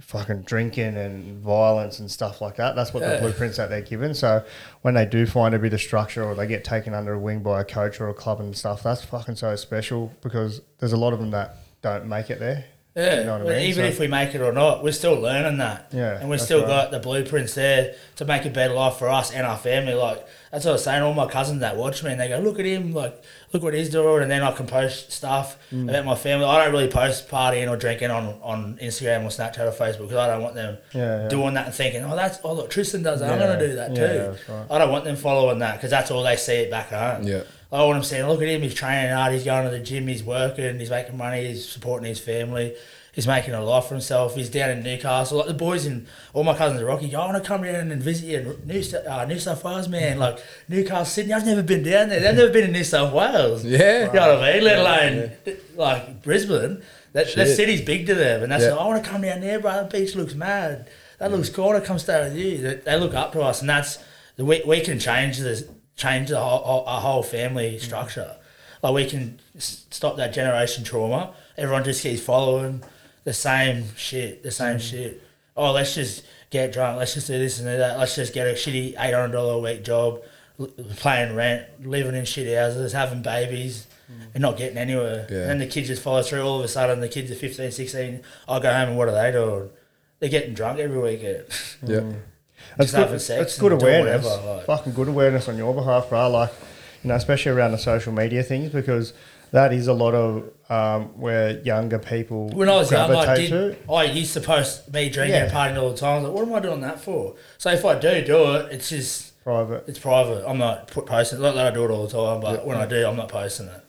fucking drinking and violence and stuff like that. That's what the Yeah. blueprints that they're given. So when they do find a bit of structure or they get taken under a wing by a coach or a club and stuff, that's fucking so special because there's a lot of them that don't make it there. Yeah, You know what I mean? even So- if we make it or not, we're still learning that. Yeah, and we've still right. got the blueprints there to make a better life for us and our family. Like that's what I was saying. All my cousins that watch me and they go, "Look at him! Like, look what he's doing." And then I can post stuff Mm. about my family. I don't really post partying or drinking on, on Instagram or Snapchat or Facebook because I don't want them Yeah, yeah. doing that and thinking, "Oh, that's oh look, Tristan does that. I'm going to do that yeah, too." that's right. I don't want them following that because that's all they see it back home. Yeah. I want saying, look at him, he's training hard, he's going to the gym, he's working, he's making money, he's supporting his family, he's making a life for himself, he's down in Newcastle. Like the boys and all my cousins are Rocky, I want to come down and visit you in New, uh, New South Wales, man. Like Newcastle, Sydney, I've never been down there. They've never been in New South Wales. Yeah. You know what I mean? Let alone like Brisbane. That, that city's big to them. And that's, Yeah. I want to come down there, bro. The beach looks mad. That looks cool. I want to come stay with you. They, they look up to us. And that's, the we, we can change this, change the whole, whole- our whole family mm. structure. Like we can stop that generation trauma. Everyone just keeps following the same shit, the same mm. shit. Oh, let's just get drunk. Let's just do this and do that. Let's just get a shitty eight hundred dollar a week job, l- paying rent, living in shit houses, having babies, mm. and not getting anywhere. Yeah. And the kids just follow through. All of a sudden, the kids are 15, 16. I go home and what are they doing? They're getting drunk every weekend. Yeah. That's Just good, having sex that's good awareness. whatever, like- Fucking good awareness on your behalf, bro. Like, you know, especially around the social media things because that is a lot of um, where younger people When I was young, I did. to. I used to post me drinking Yeah. and partying all the time. I was like, what am I doing that for? So if I do do it, it's just Private. it's private. I'm not put posting. Not that I do it all the time, but when I do, I'm not posting it.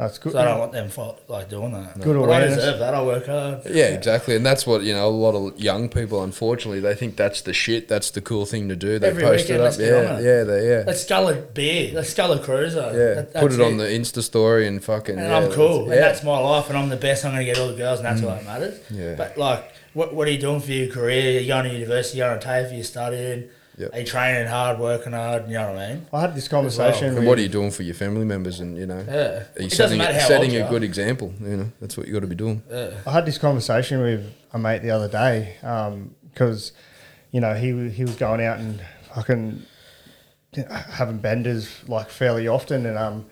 That's good. So I don't want them fo- like doing that. Good but awareness. I deserve that. I work hard. Yeah, exactly. And that's what, you know, a lot of young people, unfortunately, they think that's the shit. That's the cool thing to do. They Every post weekend, it let's up. Yeah, on it. yeah, they, yeah. Let's scull a beer. Let's scull a cruiser. yeah. That- Put that's it on the Insta story and fucking. and yeah, I'm cool, that's- and that's my life, and I'm the best. I'm going to get all the girls, and that's mm. all that matters. Yeah. But like, what what are you doing for your career? You're you going to university? You're you going to TAFE? Are you studying? Yep. Are you training hard, working hard? You know what I mean? I had this conversation. And what are you doing for your family members? And, you know, Yeah. are you It doesn't setting, matter how setting old you a are. good example? You know, that's what you got to be doing. I had this conversation with a mate the other day because, you know, he he was going out and fucking having benders like fairly often, and um,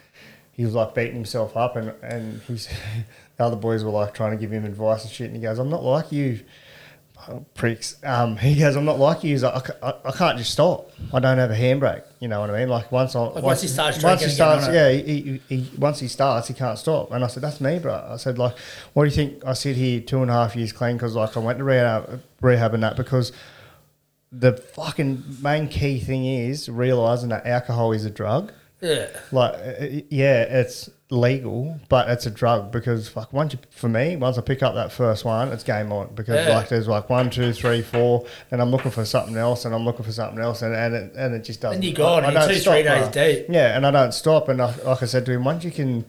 he was like beating himself up, and and he's the other boys were like trying to give him advice and shit, and he goes, "I'm not like you." Pricks. Um, he goes, I'm not like you. He's like, I, I, I can't just stop. I don't have a handbrake. You know what I mean? Like once I once he starts once he starts, yeah, he, he, he, once he starts, he can't stop. And I said, that's me, bro. I said, like, what do you think? I sit here two and a half years clean because, like, I went to rehab, rehab and that because the fucking main key thing is realizing that alcohol is a drug. Yeah. Like, uh, yeah, it's legal, but it's a drug because, like once you, for me, once I pick up that first one, it's game on because, Yeah. like, there's like one, two, three, four, and I'm looking for something else, and I'm looking for something else, and, and, it, and it just doesn't. And you're gone, I- I don't two, stop, three days deep. Yeah, and I don't stop. And I, like I said to him, once you can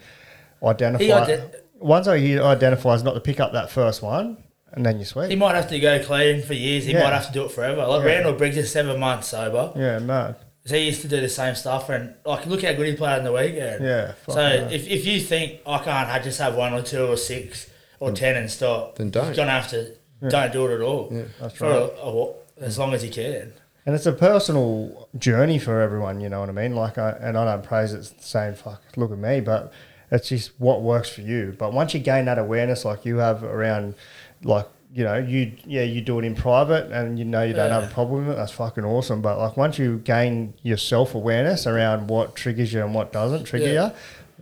identify, once I identify is not to pick up that first one, and then you're He might have to go clean for years. He Yeah. might have to do it forever. Like Yeah. Randall Briggs is seven months sober. Yeah, mad. He used to do the same stuff, and like look how good he played in the weekend. Yeah, So yeah. if, if you think I can't I just have one or two or six or ten and stop, Then don't. You're gonna have to don't do it at all. That's for right. a, a, as long as you can. And it's a personal journey for everyone, you know what I mean? Like, I, and I don't praise it saying, fuck, look at me, but it's just what works for you. But once you gain that awareness, like you have around, like, you know, you, yeah, you do it in private and you know you don't have a problem with it, that's fucking awesome. But like, once you gain your self awareness around what triggers you and what doesn't trigger Yeah. you,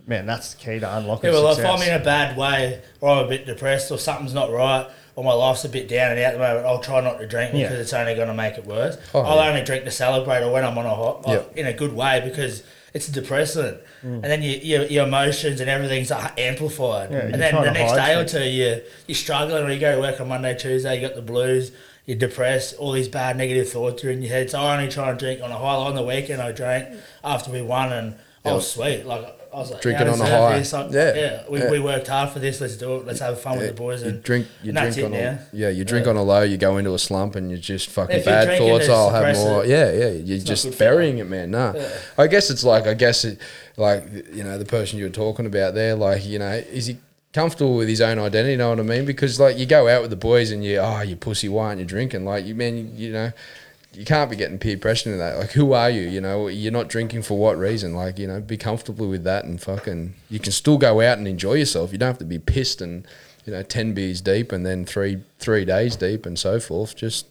man, that's the key to unlocking Yeah, well, if. I'm in a bad way or I'm a bit depressed or something's not right or my life's a bit down and out at the moment, I'll try not to drink Yeah. because it's only going to make it worse. Oh, I'll yeah. only drink to celebrate or when I'm on a hot, like, Yeah. in a good way because it's a depressant. Mm. And then you, your, your emotions and everything's amplified. Yeah, and then the next day or two, you, you're struggling Or you go to work on Monday, Tuesday, you got the blues. You're depressed, all these bad negative thoughts are in your head. So I only try and drink on a high. On the weekend, I drank after we won, and I was sweet. Like I was like, Drinking yeah, on a high. This. Like, Yeah, yeah. We, yeah. we worked hard for this. Let's do it. Let's have fun with the boys. You And drink, you and drink on a yeah, you drink on a low. You go into a slump and you're just fucking If bad thoughts. I'll have more. it, Yeah, yeah. You're not just good for you. burying it, man. Nah, I guess it's like I guess it like you know the person you were talking about there. Like you know, is he comfortable with his own identity? You know what I mean? Because like you go out with the boys and you oh you pussy, why aren't you drinking? Like you man, you, you know. You can't be getting peer pressure into that. Like, who are you? You know, you're not drinking for what reason? Like, you know, be comfortable with that and fucking. You can still go out and enjoy yourself. You don't have to be pissed and, you know, ten beers deep and then three three days deep and so forth. Just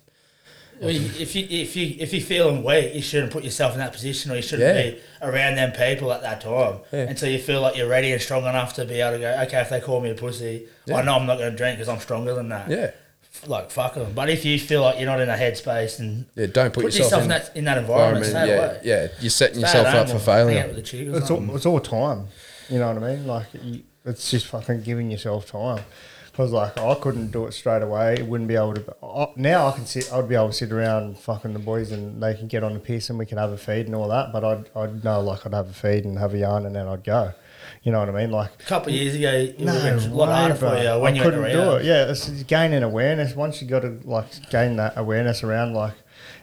if you if you if you're feeling weak, you shouldn't put yourself in that position, or you shouldn't Yeah. be around them people at that time Yeah. until you feel like you're ready and strong enough to be able to go. Okay, if they call me a pussy, I know I'm not going to drink because I'm stronger than that. yeah, like fuck them. But if you feel like you're not in a headspace and yeah. Don't put, put yourself, yourself, in, in that in that environment, stay yeah, away. yeah. You're setting Stay yourself up for or failure. with the chick or It's all, it's all time. You know what I mean? Like, you, it's just fucking giving yourself time. Because, like, I couldn't do it straight away. Wouldn't be able to. I, now I can sit, I'd be able to sit around fucking the boys and they can get on the piss and we can have a feed and all that. But I'd, I'd know, like, I'd have a feed and have a yarn and then I'd go. You know what I mean? Like, a couple of years ago, it no, would have been a lot way, harder for bro. you when I you couldn't went do around. it. Yeah, it's it's gaining awareness. Once you got to like gain that awareness around, like,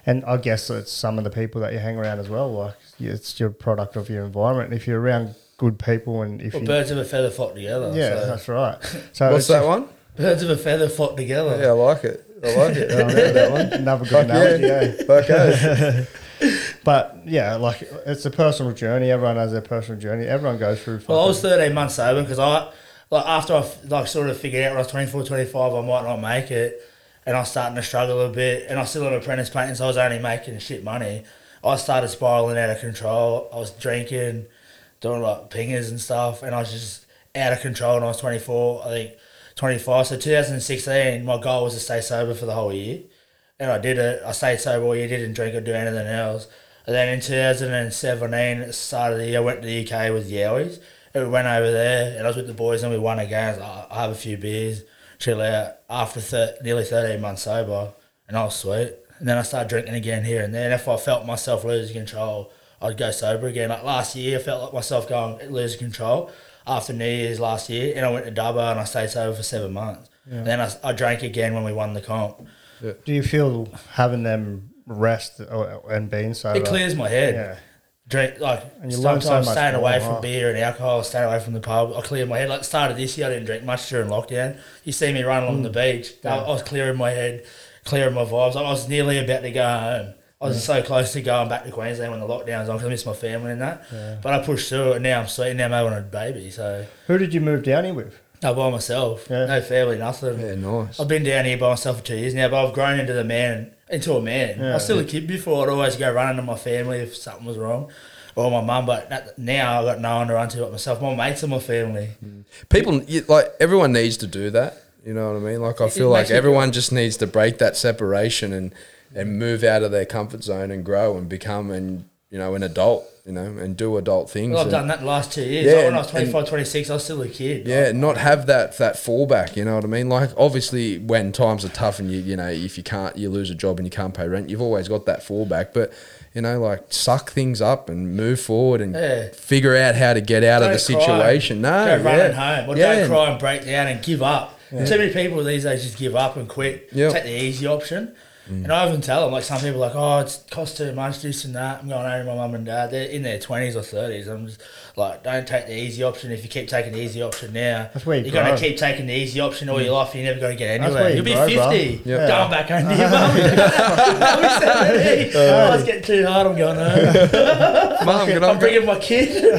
and I guess it's some of the people that you hang around as well. Like, it's your product of your environment. If you're around good people and if Well, you, birds of a feather flock together. yeah, so. that's right. So What's that just- one? birds of a feather flock together. Yeah, I like it. I like it. Oh, I that one. Another good Fuck analogy, yeah. yeah. Fuck yeah. But yeah, like it's a personal journey. Everyone has their personal journey. Everyone goes through. Well, I was 13 months sober because I, like, after I f- like sort of figured out when I was 24, 25, I might not make it, and I was starting to struggle a bit, and I was still an apprentice painting, so I was only making shit money. I started spiraling out of control. I was drinking, doing like pingers and stuff, and I was just out of control. And I was 24, I think 25. So 2016, my goal was to stay sober for the whole year, and I did it. I stayed sober all year, didn't drink or do anything else. And then in 2017, at the start of the year, I went to the UK with Yowies. And we went over there, and I was with the boys, and we won a game. I, I have a few beers, chill out. After thir- nearly 13 months sober, and I was sweet. And then I started drinking again here and there. And if I felt myself losing control, I'd go sober again. Like last year, I felt like myself going losing control after New Year's last year, and I went to Dubbo and I stayed sober for seven months. And then I, I drank again when we won the comp. Do you feel having them rest and being sober? It clears my head. Yeah. drink like And you sometimes so staying away from beer and alcohol, staying away from the pub. I cleared my head. Like the start of this year, I didn't drink much during lockdown. You see me run along the Mm. beach. I, I was clearing my head, clearing my vibes. I was nearly about to go home. I was so close to going back to Queensland when the lockdown's on because I missed my family and that. But I pushed through it, and now I'm sweet. Now I'm having a baby. So Who did you move down here with? I by myself, Yeah. no family, nothing. Yeah, nice. I've been down here by myself for two years now, but I've grown into the man, into a man. I was still a kid before. I'd always go running to my family if something was wrong, or my mum. But now I've got no one to run to but myself. My mates are my family. Mm. People you- like everyone needs to do that. You know what I mean? Like I feel like everyone just needs to break that separation and and move out of their comfort zone and grow and become an you know an adult. You know and do adult things. Well, I've and- done that in the last two years. Yeah, like when I was 25, 26, I was still a kid. Yeah, not have that that fallback. You know what I mean? Like obviously, when times are tough and you you know if you can't you lose a job and you can't pay rent, you've always got that fallback. But you know, like suck things up and move forward and Yeah. figure out how to get out of the cry. situation. No, Go running yeah. home, or yeah, don't cry and break down and give up. Too many people these days just give up and quit, Yep. take the easy option. And I even tell them, like some people are like, oh, it's cost too much, this and that. I'm going home to my mum and dad. They're in their 20s or 30s. I'm just like, don't take the easy option. If you keep taking the easy option now, That's where you are going to keep taking the easy option all your mm. life. and You're never going to get anywhere. you You'll be grow, bro. 50, Yep. going back home to your mum. I'll be 70. Oh, it's getting too hard. I'm going home. Mum, I I'm bringing my kid.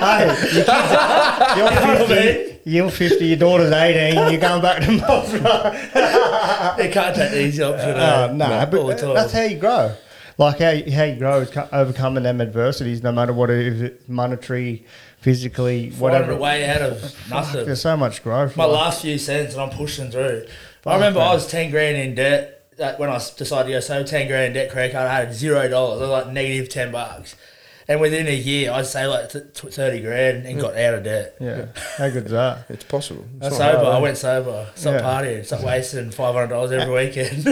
Hey, your kids, you're You know what 50, you're 50, your daughter's 18, you're going back to Malta. You can't take the easy option. Uh, eh? no, all but that's how you grow. Like how you, how you grow is overcoming them adversities, no matter what it is, monetary, physically, Finding whatever. a way out of nothing. There's so much growth. my last few cents and I'm pushing through. I remember I was 10 grand in debt when I decided to go so 10 grand in debt credit card, I had zero dollars. I was like negative 10 bucks. And within a year, I'd say like th- tw- 30 grand and got out of debt. Yeah, how good's that? It's possible. It's That's not sober. hard, I eh? went sober. Stopped Yeah. partying. Stopped wasting $500 every weekend.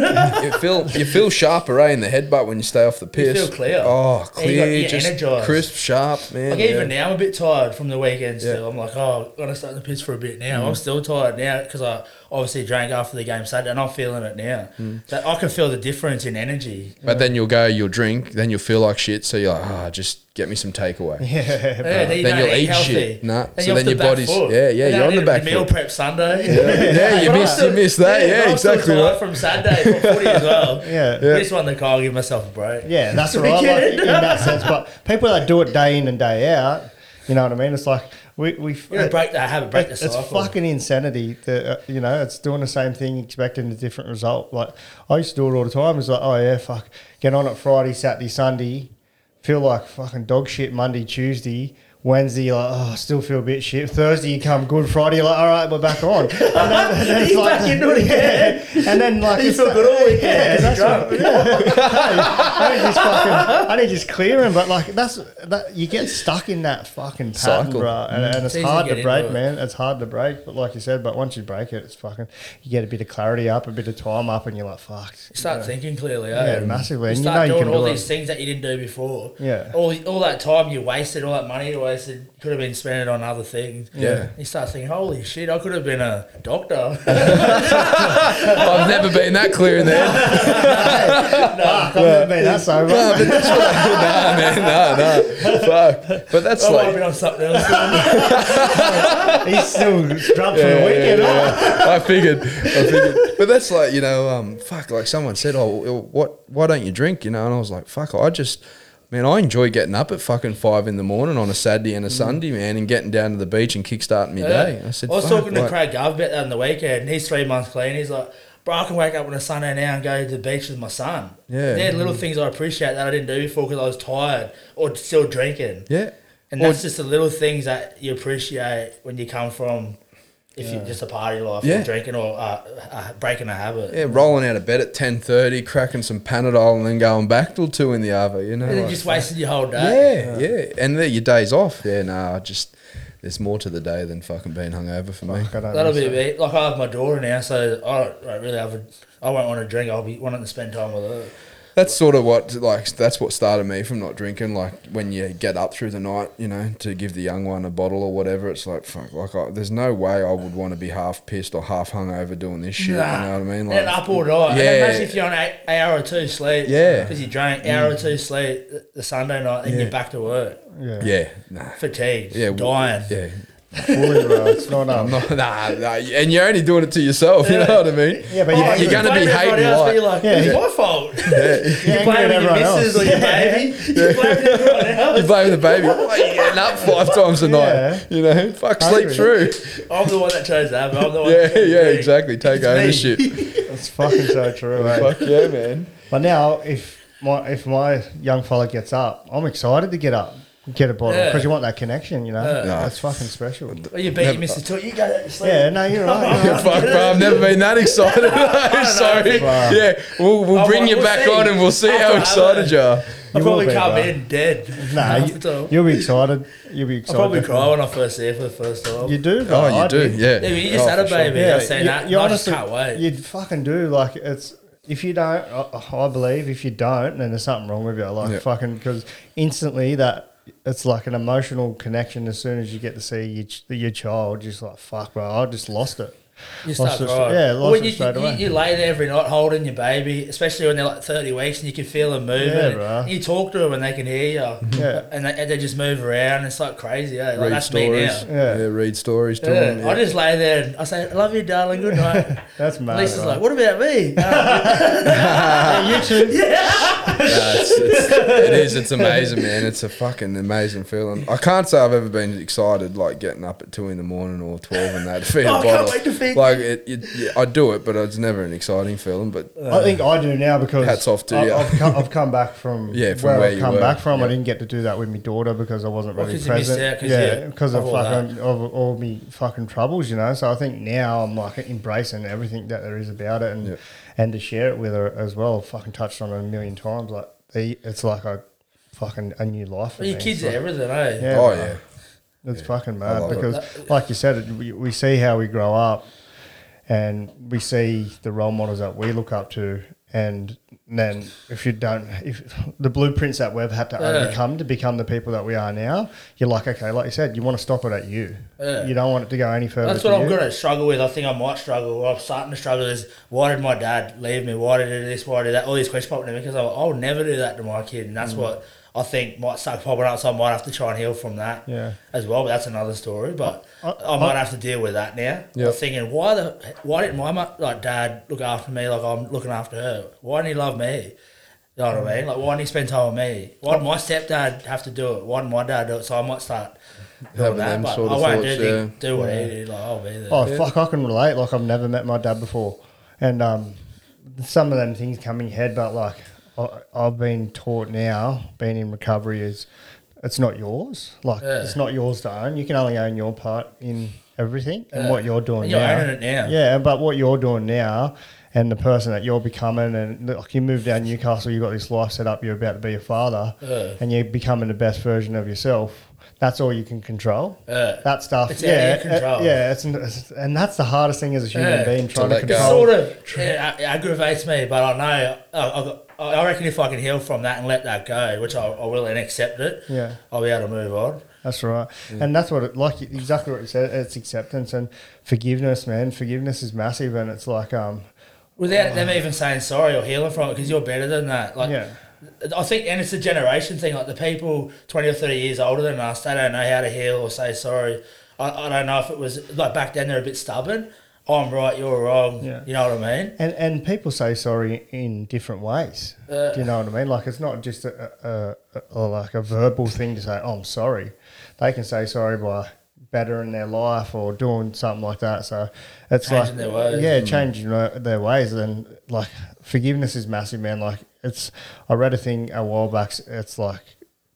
You feel you feel sharper, eh, in the headbutt when you stay off the piss. You feel clear. Oh, Yeah, you clear, got- you're just energised. crisp, sharp, man. Like yeah. even now, I'm a bit tired from the weekend. Still, Yeah. I'm like, oh, I'm gonna start the piss for a bit now. Mm. I'm still tired now because I obviously drank after the game Saturday, and I'm feeling it now. Mm. That I can feel the difference in energy. But then you'll go, you'll drink, then you'll feel like shit. So you're like, ah, just get me some takeaway. Yeah, Yeah, then you then you'll eat healthy. shit. Nah, Then so then off the your back body's- foot. yeah, yeah, You you're on the eat back Meal foot. prep Sunday. Yeah, you But I'm missed, you missed that. Yeah, but exactly right. From Saturday from footy as well. Yeah. I just won the car, I'll give myself a break. Yeah, that's This right. Like, in that sense, but people that do it day in and day out, you know what I mean? It's like we we break that habit, break the it's fucking insanity. To, uh, you know, it's doing the same thing, expecting a different result. Like I used to do it all the time. It's like, oh yeah, fuck, get on it Friday, Saturday, Sunday, feel like fucking dog shit Monday, Tuesday. Wednesday, you're like, oh, I still feel a bit shit. Thursday, you come Good Friday, you're like, all right, we're back on. And then, and then it's You're like, back into it again. yeah. And then, like, You feel good all weekend Yeah, 'cause that's you're what, drunk. I need just fucking, I need just clearing, but like that's that you get stuck in that fucking pattern, Cycle. bro, and, and it's easy to hard get to break, it. man. It's hard to break, but like you said, but once you break it, it's fucking. You get a bit of clarity up, a bit of time up, and you're like, fuck. You start thinking clearly, eh? Yeah, massively. You And you start know you doing can all do it. these things that you didn't do before. Yeah. All, all that time you wasted, all that money you wasted, could have been spent on other things. Yeah. You start thinking, holy shit, I could have been a doctor. I've never been that clear in the head. Fuck, I've never been that sober. nah, man, nah, nah. Fuck. But that's I might have like. been on something else. He's still drunk for the weekend. yeah, huh? yeah. I figured, I figured, but that's like you know, um, fuck. Like someone said, oh, what? Why don't you drink? You know, and I was like, fuck. I just, man, I enjoy getting up at fucking five in the morning on a Saturday and a mm. Sunday, man, and getting down to the beach and kickstarting my day. I said, I was talking to like- Craig Gove about that on the weekend, and he's three months clean. He's like, bro, I can wake up on a Sunday now and go to the beach with my son. Yeah. They're little things I appreciate that I didn't do before because I was tired or still drinking. Yeah. And Or- that's just the little things that you appreciate when you come from, if you're just a party life, Yeah. or drinking or uh, uh, breaking a habit. Yeah, rolling out of bed at ten thirty, cracking some Panadol, and then going back till two in the other. You know, And like, just wasting your whole day. yeah, yeah, and then your days off. Yeah, nah, just there's more to the day than fucking being hungover for me. Fuck, I That'll be it. a like I have my daughter now, so I don't, don't really have a. I won't want to drink. I'll be wanting to spend time with her. That's sort of what like that's what started me from not drinking. Like when you get up through the night, you know, to give the young one a bottle or whatever. It's like fuck. Like I, there's no way I would want to be half pissed or half hungover doing this shit. Nah. You know what I mean? and up all night. Yeah. And imagine if you're on eight, eight hour or two sleep. Yeah. Because you drank hour or two sleep the- the Sunday night, and Yeah. you're back to work, Yeah, yeah, nah, fatigued, yeah, dying. Yeah, fully, bro. It's not. Um, no, nah, nah, and you're only doing it to yourself. You know what I mean? Yeah, but Oh, you- you're, you going to blame be everybody hating else, but life. You're like, Yeah, it's yeah. my fault. Yeah, You're angry blaming at your everyone else. missus or your baby. You're blaming everyone else. You blame the baby. Why are you getting up five times a night? Yeah. You know, fuck, sleep Hungry. through. I'm the one that chose that. But I'm the one. Yeah, that chose yeah, to drink. exactly. Take It's ownership. It's fucking so true. eh? fuck yeah, man. But now, if my if my young fella gets up, I'm excited to get up, get a bottle Yeah. because you want that connection. You know, Yeah. that's fucking special. Well, you beat your Mr. Toot. You go to sleep. Yeah, no, you're right. You're right. Fuck, bro, I've never been that excited. Sorry. Wow. Yeah, we'll, we'll Oh, bring well, you we'll back see. on and we'll see how After excited you are. I'll probably be, come bro. in dead. Nah, half you, you'll be excited. You'll be excited. I'll excited. probably cry when I first see it for the first time. You do. bro. Oh, you I do, did. yeah. Yeah, but you oh, just Oh, had a for sure. baby. I've seen you, that. you I just honestly, can't wait. You fucking do. Like it's if you don't, I, I believe if you don't, then there's something wrong with you. Like Yeah. fucking because instantly that it's like an emotional connection. As soon as you get to see your, ch- your child, just like fuck, bro, I just lost it. You start Lost it- crying. yeah, Well, lost when it you, straight you, away. you lay there every night holding your baby, especially when they're like 30 weeks and you can feel them moving. Yeah, and bro. You talk to them and they can hear you. Yeah. And they, and they just move around. It's like crazy, eh? Like, read that's me now. stories. Yeah. Yeah. read stories to Yeah. them. Yeah. I just lay there and I say, I love you, darling. Good night. That's mad. Lisa's bro. like, what about me? Yeah, you too. Nah, it's, it's, it is. It's amazing, man. It's a fucking amazing feeling. I can't say I've ever been excited like getting up at two in the morning or twelve and that to feed Oh, a I can't wait to feed like it, it, yeah, I do it, but it's never an exciting feeling. But I think I do now because Hats off to I, you. I've, come, I've come back from Yeah, from where, where I've you come were. back from. I didn't get to do that with my daughter because I wasn't Well, really 'cause you missed present. out 'cause, yeah, yeah, because of of all fucking of all me fucking troubles, you know. So I think now I'm like embracing everything that there is about it and Yep. And to share it with her as well. Fucking touched on it a million times. Like the- it's like a fucking a new life. For your me. kids It's are like- everything, eh? Yeah, oh yeah, It's fucking I mad love it. because, like you said, it, we, we see how we grow up, and we see the role models that we look up to, and then if you don't, if the blueprints that we've had to Yeah. overcome to become the people that we are now, you're like, okay, like you said, you want to stop it at you. Yeah. You don't want it to go any further. That's what I'm going to struggle with. I think I might struggle. I'm starting to struggle is why did my dad leave me? Why did he do this? Why did that? All these questions popping to me because I'll, I'll never do that to my kid, and Mm. that's what I think might start popping up. So I might have to try and heal from that Yeah. as well. But that's another story. But I, I- might I- have to deal with that now. Yep. I'm thinking why the why didn't my like dad look after me like I'm looking after her? Why didn't he love me? You know what I mean? Like why didn't he spend time with me? Why did my stepdad have to do it? Why didn't my dad do it? So I might start. doing that, them but sort I of won't thoughts, do, yeah. the- do what he did. Like I'll be there. Oh fuck, I can relate. Like I've never met my dad before, and um, some of them things come in your head. But like I, I've been taught now, being in recovery is it's not yours. Like Yeah. it's not yours to own. You can only own your part in everything and what you're doing you're now. owning it now. Yeah, but what you're doing now. And the person that you're becoming, and like you moved down Newcastle, you've got this life set up. You're about to be a father, Yeah. and you're becoming the best version of yourself. That's all you can control. Yeah. That stuff, It's yeah, your control. yeah, it's, it's, and that's the hardest thing as a human Yeah. being trying to. It control. sort of yeah, it aggravates me, but I know I, I, I reckon if I can heal from that and let that go, which I, I will and accept it, Yeah. I'll be able to move on. That's right, and that's what it like exactly what you said. It's acceptance and forgiveness, man. Forgiveness is massive, and it's like um, Without them even saying sorry or healing from it, because you're better than that. Like, Yeah. I think, and it's a generation thing. Like the people twenty or thirty years older than us, they don't know how to heal or say sorry. I, I don't know if it was like back then they're a bit stubborn. I'm right, you're wrong. Yeah. You know what I mean? and and people say sorry in different ways. Uh, Do you know what I mean? Like it's not just a, a, a, like a verbal thing to say, "Oh, I'm sorry." They can say sorry by bettering their life or doing something like that. So it's Changing like their ways. yeah, changing their- their ways. And like forgiveness is massive, man. Like it's I read a thing a while back. It's like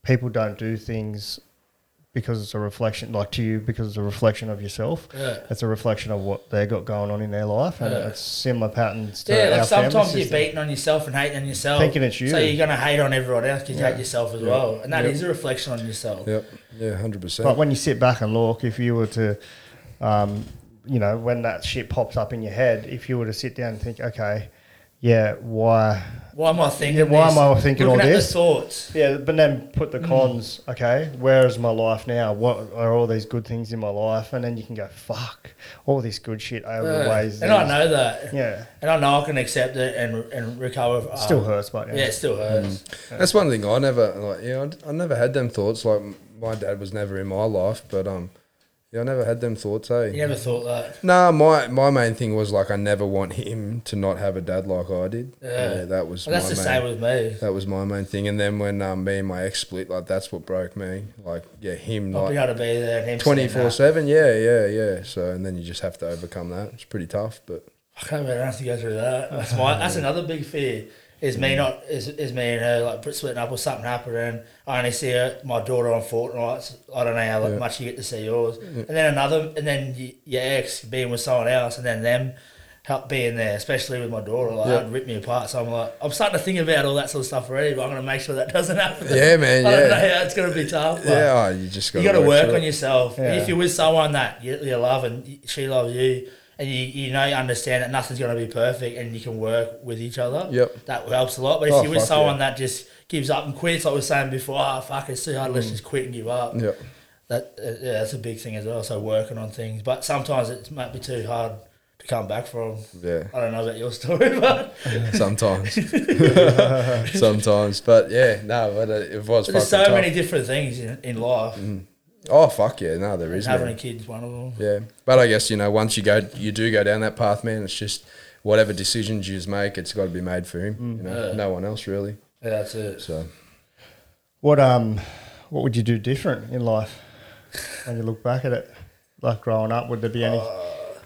people don't do things because it's a reflection, like to you, because it's a reflection of yourself. Yeah. It's a reflection of what they got going on in their life, and Yeah. it's similar patterns. To Yeah, like our sometimes you're beating on yourself and hating on yourself. Thinking it's you. So you're going to hate on everyone else because you hate yourself as well. And that is a reflection on yourself. Yep. Yeah. hundred percent. But when you sit back and look, if you were to, um, you know, when that shit pops up in your head, if you were to sit down and think, okay, yeah, why? Why am I thinking Yeah, why this? am I thinking Looking all at this? The thoughts. Yeah, but then put the cons. Okay, where is my life now? What are all these good things in my life? And then you can go, fuck, all this good shit outweighs. and I know that. Yeah, And I know I can accept it and and recover. uh, still hurts, but yeah. Yeah, it still hurts. That's one thing I never like. Yeah, I, I never had them thoughts. Like my dad was never in my life, but um, yeah, I never had them thoughts. Hey, You never thought that. Nah, my my main thing was like I never want him to not have a dad like I did. Yeah. that was Well, that's my the main, same with me. That was my main thing. And then when um, me and my ex split, like that's what broke me. Like yeah, him Not being like able to be there twenty four seven. Yeah, yeah, yeah. So and then you just have to overcome that. It's pretty tough, but I can't believe I have to go through that. That's my. That's another big fear. Is me not is, is me and her like splitting up or something happened and I only see her, my daughter on fortnights. I don't know how Yeah. much you get to see yours. And then another and then y- your ex being with someone else and then them help being there, especially with my daughter. Like Yeah. that'd rip me apart. So I'm like I'm starting to think about all that sort of stuff already, but I'm gonna make sure that doesn't happen. Yeah, man, I don't yeah. know how it's gonna be tough. yeah, oh, you just got you got to work through on yourself. Yeah. If you're with someone that you, you love and she loves you, and you, you know you understand that nothing's going to be perfect, and you can work with each other. Yep. that helps a lot. But if Oh, you're with someone yeah. that just gives up and quits, like we were saying before, ah, fuck, it's too hard. Let's just quit and give up. Yep. That uh, yeah, that's a big thing as well. So working on things, but sometimes it might be too hard to come back from. Yeah, I don't know about your story, but sometimes, sometimes. But yeah, no, but it was. there's so fucking many different things in, in life. Oh fuck yeah, no, there is. Having man. a kid's one of them. Yeah, but I guess you know once you go, you do go down that path, man. It's just whatever decisions you make, it's got to be made for him. You know, Yeah. no one else really. Yeah, that's it. So What um, what would you do different in life when you look back at it? Like growing up, would there be any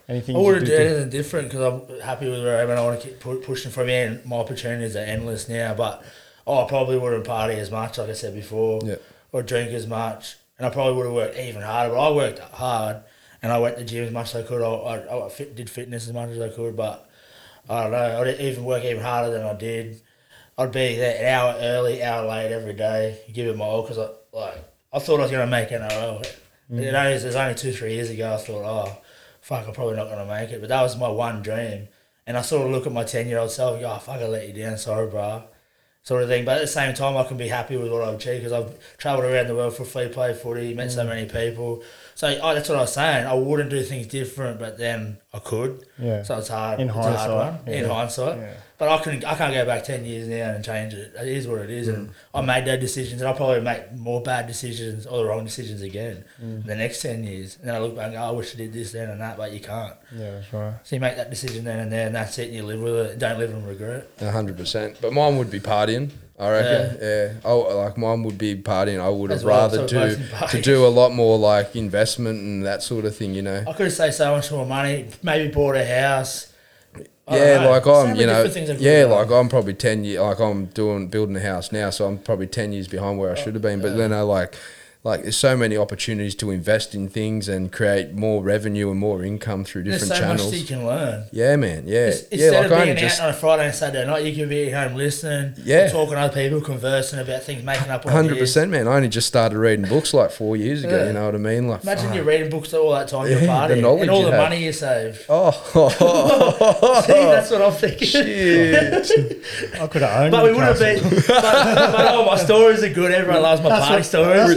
anything? I wouldn't do do anything different because I'm happy with where I am and I want to keep pu- pushing from here. And my opportunities are endless now. But oh, I probably wouldn't party as much, like I said before, Yeah. or drink as much. And I probably would have worked even harder. But I worked hard and I went to the gym as much as I could. I, I, I fit, did fitness as much as I could. But I don't know. I'd even work even harder than I did. I'd be there an hour early, hour late every day, give it my all because I like I thought I was gonna make NRL. It know, mm. it was only two three years ago. I thought, oh, fuck, I'm probably not gonna make it. But that was my one dream, and I sort of look at my ten year old self, and go, oh, fuck, I let you down, sorry, bro, sort of thing. But at the same time, I can be happy with what I've achieved because I've travelled around the world for free play footy, met so mm. many people. So oh, that's what I was saying. I wouldn't do things different, but then I could. Yeah. So it's hard. In it's a hard hindsight, one. In hindsight. Yeah. But I can I can't go back ten years now and change it. It is what it is, and mm. I made those decisions, and I'll probably make more bad decisions or the wrong decisions again in the next ten years. And then I look back and go, oh, I wish I did this then and that, but you can't. Yeah, that's right. So you make that decision then and there, and that's it, and you live with it. Don't live in regret. hundred percent. But mine would be partying. I reckon. Yeah. Oh, like mine would be partying. I would have well, rather so do to do a lot more like investment and that sort of thing. You know. I could have saved so much more money. Maybe bought a house. I Yeah, like I'm, you know, different things I could yeah, like I'm probably ten years, like I'm doing building a house now, so I'm probably ten years behind where I oh, should have been. But then I like, like there's so many opportunities to invest in things and create more revenue and more income through different There's different so channels. much you can learn. Yeah, man. Yeah, Instead yeah. Like of I being only just out on a Friday and Saturday night, you can be at home listening, Yeah. talking to other people, conversing about things, making up Hundred percent, man. I only just started reading books like four years ago. Yeah. You know what I mean? Like, Imagine fuck. you're reading books all that time, you're Yeah, the partying, knowledge and all you the have. money you save. oh, See, that's what I'm thinking. Shit. I could have owned. But we would have Newcastle. been. But, but oh, my stories are good. Everyone loves my party stories.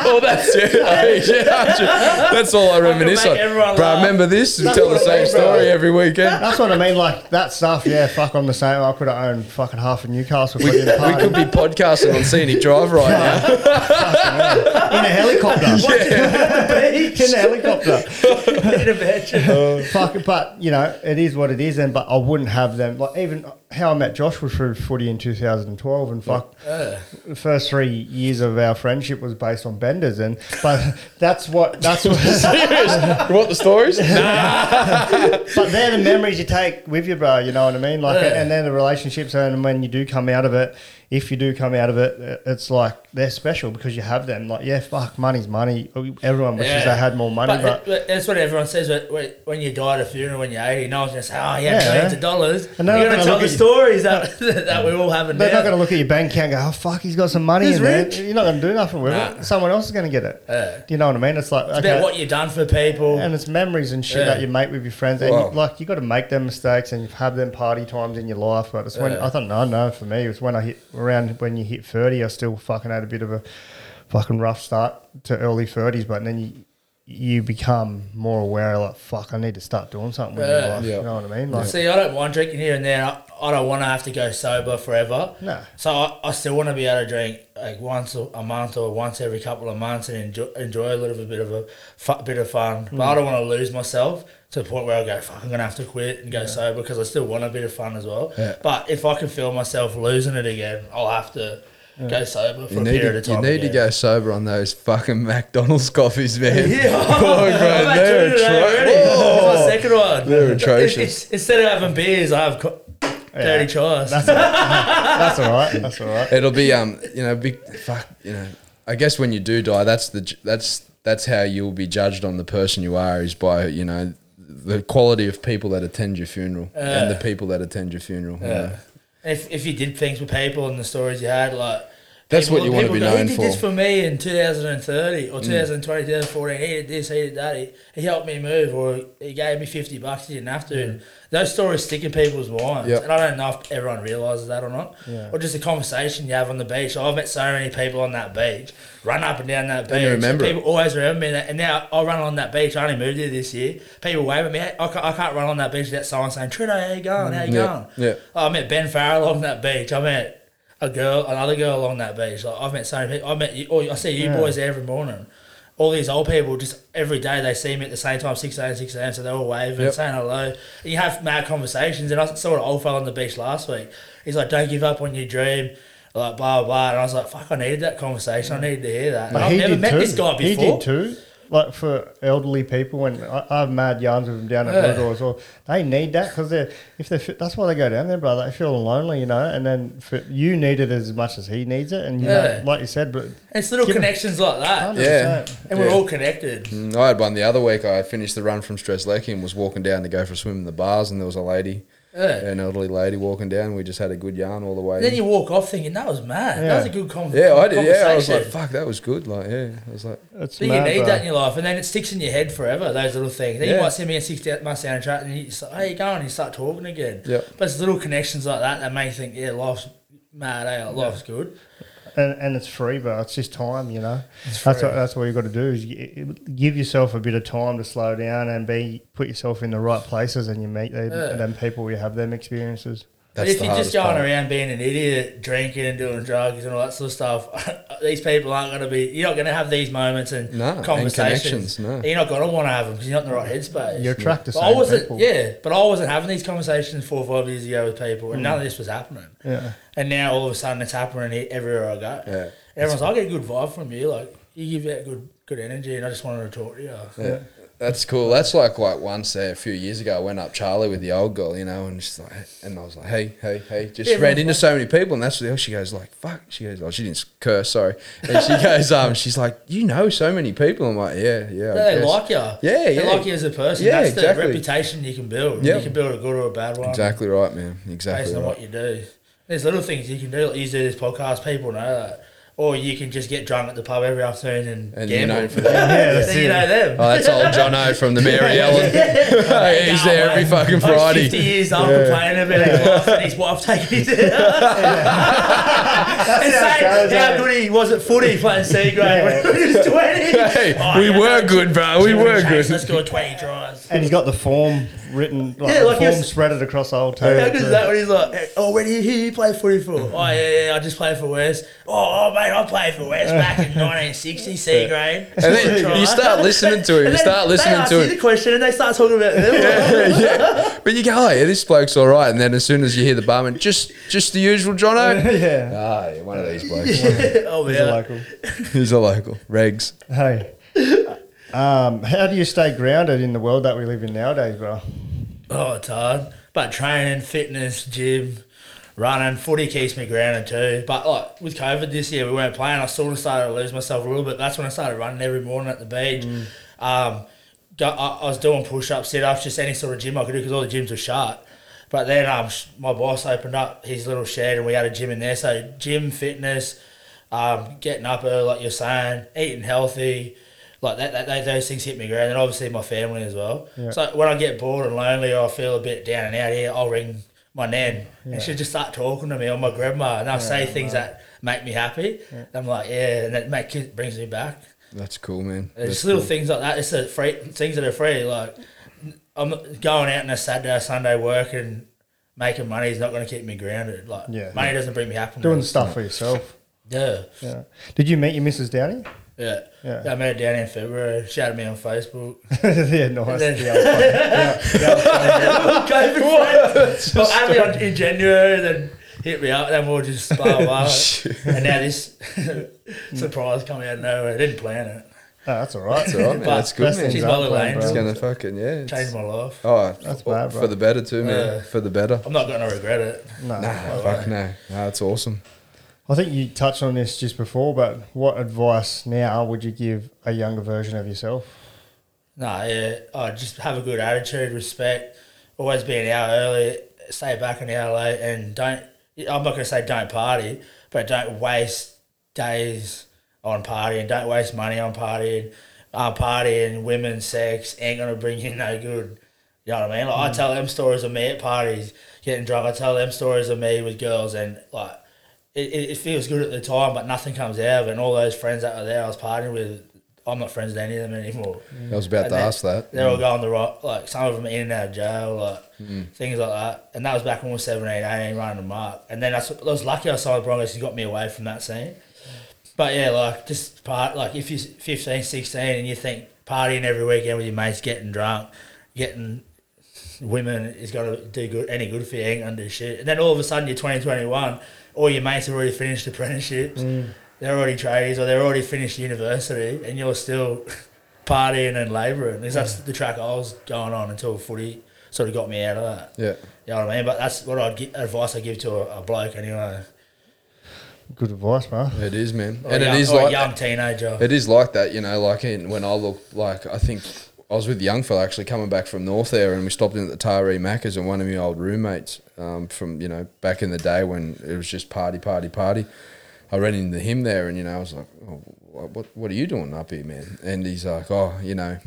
oh, that's it. yeah, that's all I reminisce make on. everyone Bro, laugh. remember this? and tell the what I same mean, bro. story every weekend. That's what I mean. Like that stuff. Yeah, fuck. I'm the same. I could have owned fucking half of Newcastle. We, fucking we could be podcasting on Scenic Drive right now. in a helicopter. in a helicopter. In a bedroom. Fuck, but you know, it is what it is, and but I wouldn't have them. Like even how I met Josh was through footy in 2012, and fuck, the first three years of our friendship was based on benders, and but that's what that's what. you want the stories? but they're the memories you take with you, bro. You know what I mean? Like, Yeah. and then the relationships, and when you do come out of it, if you do come out of it, uh, it's like they're special because you have them. Like, yeah, fuck, money's money. Everyone wishes Yeah. they had more money, But, but, but that's what everyone says when- when, when you die at a funeral when you're 80. No one's going to say, oh, yeah, Yeah. millions of dollars. And You're they're not going to gonna tell look the at you- stories that, that we all have they're not going to look at your bank account and go, oh, fuck, he's got some money He's in there. You're not going to do nothing with Nah. it. Someone else is going to get it. Yeah. Do you know what I mean? It's like, It's okay. about what you've done for people. and it's memories and shit Yeah. that you make with your friends, and Wow. you, like you got to make them mistakes and you have them party times in your life. But it's when I don't know. No, for me, it was when I hit around when you hit thirty. I still fucking had a bit of a fucking rough start to early thirties, but then you you become more aware. Like fuck, I need to start doing something with Yeah. your life. Yeah. You know what I mean? Like See, I don't mind drinking here and there. I, I don't want to have to go sober forever. No. So I, I still want to be able to drink like once a a month or once every couple of months and enjoy, enjoy a little bit of a fu- bit of fun. But I mm. don't want to lose myself to the point where I go, fuck, I'm gonna have to quit and go sober because I still want a bit of fun as well. Yeah. But if I can feel myself losing it again, I'll have to go sober for You a need, period to, of time. you need to go sober on those fucking McDonald's coffees, man. Yeah. Oh, bro, I'm at they're two today already. my second one. They're atrocious. it's- instead of having beers, I have co- dirty chais. that's that's all right. That's all right. It'll be um, you know, big fuck, you know. I guess when you do die, that's the that's that's how you'll be judged on the person you are is by you know the quality of people that attend your funeral and the people that attend your funeral. you know. Yeah. If if you did things with people and the stories you had, like That's what you want to be known He did for. Mm. this for me in 2030 or 2020, 2014. He did this, he did that. He, he helped me move, or he gave me 50 bucks. He didn't have to. And those stories stick in people's minds. Yep. And I don't know if everyone realises that or not. Yeah. Or just a conversation you have on the beach. I've met so many people on that beach, run up and down that beach. Remember it. People always remember me. And now I run on that beach. I only moved here this year. People wave at me. I can't, I can't run on that beach without someone saying, Trudeau, how you going? How you Yeah, going? yeah. I met Ben Farrell on that beach. I met a girl, another girl along that beach. Like I've met so many people. I met you, oh, I see you Yeah. boys every morning. All these old people, just every day they see me at the same time, 6 a.m., 6 a.m., so they're all waving, Yep. saying hello. And you have mad conversations. And I saw an old fella on the beach last week. He's like, don't give up on your dream, like blah, blah, blah. And I was like, fuck, I needed that conversation. I needed to hear that. But I've he never met too. this guy He before. did too. Like for elderly people, and I, I have mad yarns with them down at Yeah. Blue as well. They need that because they're if they that's why they go down there, brother. They feel lonely, you know. And then for, you need it as much as he needs it, and you Yeah. know, like you said, but It's little Give him- connections like that. 100%. Yeah. And we're Yeah. all connected. Mm, I had one the other week. I finished the run from Strzelecki and was walking down to go for a swim in the bars, and there was a lady, Yeah. an elderly lady, walking down. We just had a good yarn all the way. And then you walk off thinking, that was mad. That Yeah. was a good con- yeah, I did. Yeah, I was like, conversation. "Fuck, that was good." Like, yeah, I was like, it's But mad, you need bro. that in your life, and then it sticks in your head forever. Those little things. Then you Yeah. might see me at six months down the track, and you just like, "How you going?" And you start talking again. Yeah. But it's little connections like that that make you think, "Yeah, life's mad. Eh? Like, Life's good." And, and it's free, but It's just time, you know. That's what that's what you got to do is gi- give yourself a bit of time to slow down and be put yourself in the right places, and you meet them, Yeah. them people. You have them experiences. But if you're just going part. around being an idiot, drinking and doing drugs and all that sort of stuff, these people aren't going to be. You're not going to have these moments and No, conversations. connections, no. You're not going to want to have them because you're not in the right headspace. You attract the But I wasn't, people. yeah, but I wasn't having these conversations four or five years ago with people, and none of hmm. this was happening. Yeah. And now all of a sudden it's happening everywhere I go. Yeah. Everyone's like, I get a good vibe from you. Like, you give out good good energy, and I just wanted to talk to you. Yeah. That's cool. That's like like once there a few years ago, I went up Charlie with the old girl, you know, and she's like, and I was like, hey, hey, hey, just Yeah, ran right. into so many people, and that's what she goes like, fuck. She goes, oh, she didn't curse, sorry, and she goes, um, she's like, you know, so many people. I'm like, yeah, yeah, They guess." like you. Yeah, They yeah. like you as a person. Yeah, That's exactly. the reputation you can build. Yep. You can build a good or a bad one. Exactly right, man. Exactly Based on what you do. There's little things you can do. Like you do this podcast, people know that. Or you can just get drunk at the pub every afternoon and, And you gamble. know for Yeah, that's you it. know them. Oh, that's old John O from the Mary Ellen. He's there every fucking Like Friday. 50 years old complaining about his life and his wife taking his And how saying goes, how eh? good he was at footy playing C grade when he was 20. Hey, Oh, we yeah, were good, bro. We were good. Let's go 20 tries. And he's got the form written, like, Yeah, the like form yes. spreaded across the whole How table. good is that when he's like, "Hey, oh, where do you, who you play footy for? Oh, yeah, yeah, I just played for West. Oh, oh, mate, I played for West back in 1960, C grade. And then you start listening to him. You And then start they listening ask to you him. the question and they start talking about them. yeah. But you go, oh yeah, this bloke's all right. And then as soon as you hear the barman, just just the usual Jono. yeah. Ah, yeah, one of these blokes. oh, He's a local. He's a local. Regs. Hey. Um, how do you stay grounded in the world that we live in nowadays, bro? Oh, it's hard. But training, fitness, gym, running, footy keeps me grounded too. But like with COVID this year, we weren't playing. I sort of started to lose myself a little bit. That's when I started running every morning at the beach. Um, I, I was doing push ups, sit ups, just any sort of gym I could do because all the gyms were shut. But then um, sh- my boss opened up his little shed and we had a gym in there. So gym, fitness, um, getting up early, like you're saying, eating healthy, like that, that, that those things hit me ground. And obviously my family as well. So when I get bored and lonely or I feel a bit down and out here, I'll ring my nan and she'll just start talking to me or my grandma and they'll say things that make me happy. And I'm like, yeah, and that make, it brings me back. That's cool, man. It's That's little cool. things like that. It's the free things that are free. Like I'm going out on a Saturday or Sunday working, making money is not going to keep me grounded. Like Yeah. money doesn't bring me happiness. Doing stuff for yourself. Yeah. Yeah. Did you meet your Mrs. Downey? Yeah. Yeah. I met Danny in February. She added me on Facebook. yeah, nice. then- The old fun. yeah, the old fun. COVID. Well, me on in January, then hit me up, then we'll just blah blah. blah. and now this surprise coming out of nowhere. I didn't plan it. Oh, that's all right. That's all right, man. That's good, man. She's are my little angel. It's gonna fucking yeah. it's- Changed my life. Oh, That's f- bad, bro. for the better too, man. Yeah. For the better. I'm not going to regret it. No, Nah, fuck no. No, it's awesome. I think you touched on this just before, but what advice now would you give a younger version of yourself? No, yeah. Oh, just have a good attitude, respect. Always be an hour early, stay back an hour late, and don't. I'm not going to say don't party, but don't waste days on partying. Don't waste money on partying. Uh, partying, women, sex ain't gonna bring you no good. You know what I mean? Like I tell them stories of me at parties getting drunk. I tell them stories of me with girls, and like it, it, feels good at the time, but nothing comes out of it. And all those friends that were there, I was partying with. I'm not friends with any of them anymore. I was about And to they- ask that. They're all going the right, like some of them in and out of jail, like Mm. things like that. And that was back when we were 17, 18, running the mark. And then I was lucky I signed Broncos, he got me away from that scene. But yeah, like just part, like if you're 15, 16 and you think partying every weekend with your mates, getting drunk, getting women is going to do good, any good for you, ain't going to do shit. And then all of a sudden you're 20, 21, all your mates have already finished apprenticeships, mm. they're already tradies or they're already finished university, and you're still partying and labouring. Because that's the track I was going on until footy sort of got me out of that. Yeah. You know what I mean? But that's what I'd gi- advice I give to a, a bloke anyway. Good advice, bro. It is, man. Or and a it young, is or a like young teenager. It is like that, you know. Like in, when I look, like I think I was with the young fella actually coming back from North there, and we stopped in at the Taree Macca's, and one of my old roommates um, from you know back in the day when it was just party, party, party. I ran into him there, and you know I was like, oh, "What, what are you doing up here, man?" And he's like, "Oh, you know,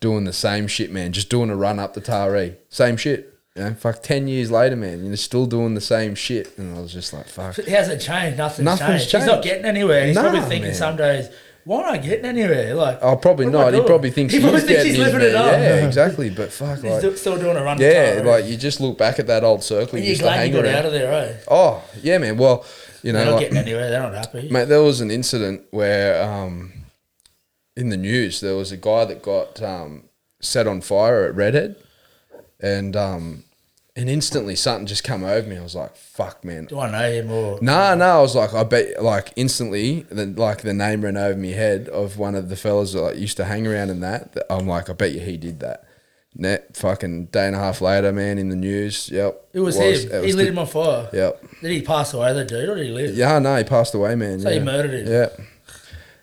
doing the same shit, man. Just doing a run up the Taree, same shit." You know, fuck, ten years later, man, you're still doing the same shit, and I was just like, "Fuck." He hasn't changed. Nothing's, Nothing's changed. He's not getting anywhere. He's Nah, probably thinking man. some days, why not getting anywhere? Like, Oh, probably I not. He probably thinks he probably he's thinks getting he's living it up. Yeah, exactly. But fuck, He's like, still doing a run. yeah, to like you just look back at that old circle you you're glad hang you got around. out of there, eh? Oh, yeah, man. Well, you know, They're not like, getting anywhere. They're not happy. mate, there was an incident where um, in the news there was a guy that got um, set on fire at Redhead, and um, and instantly something just come over me. I was like, "Fuck, man." Do I know him or? Nah, nah. I was like, I bet, like instantly, the, like the name ran over my head of one of the fellas that like, used to hang around in that. that I'm like, I bet you he did that. Net fucking day and a half later, man, in the news. Yep, It was, it him. it he lit him on fire. Yep. Did he pass away, the dude, or did he live? Yeah, no, he passed away, man. So yeah. he murdered him. Yeah.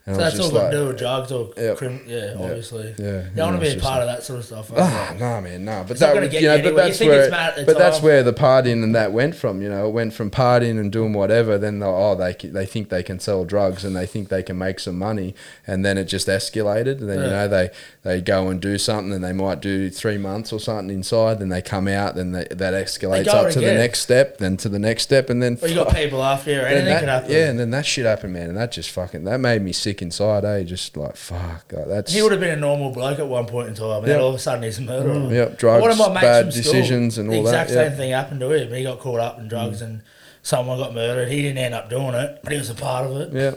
So that's all got like, to do with drugs or Yep. crim- yeah, obviously. Yeah, You don't want to be a part of that sort of stuff. Ah, no, man, no. But It's that, gonna you know, you but that's where, it's mad at the but that's where the partying and that went from. You know, it went from partying and doing whatever. Then oh, they they think they can sell drugs and they think they can make some money, and then it just escalated. And then you know they they go and do something, and they might do three months or something inside. Then they come out, then they, that escalates up to the next step, then to the next step, and then Or you got people after you, or anything that- can happen. Yeah, and then that shit happened, man, and that just fucking that made me sick inside. Eh, just like fuck, like, that's He would have been a normal bloke at one point in time, and then all of a sudden he's a murderer. Yep, drugs, One of my mates bad decisions and the all that, exact yeah. Mm. same thing happened to him. He got caught up in drugs and someone got murdered. He didn't end up doing it, but he was a part of it. yeah.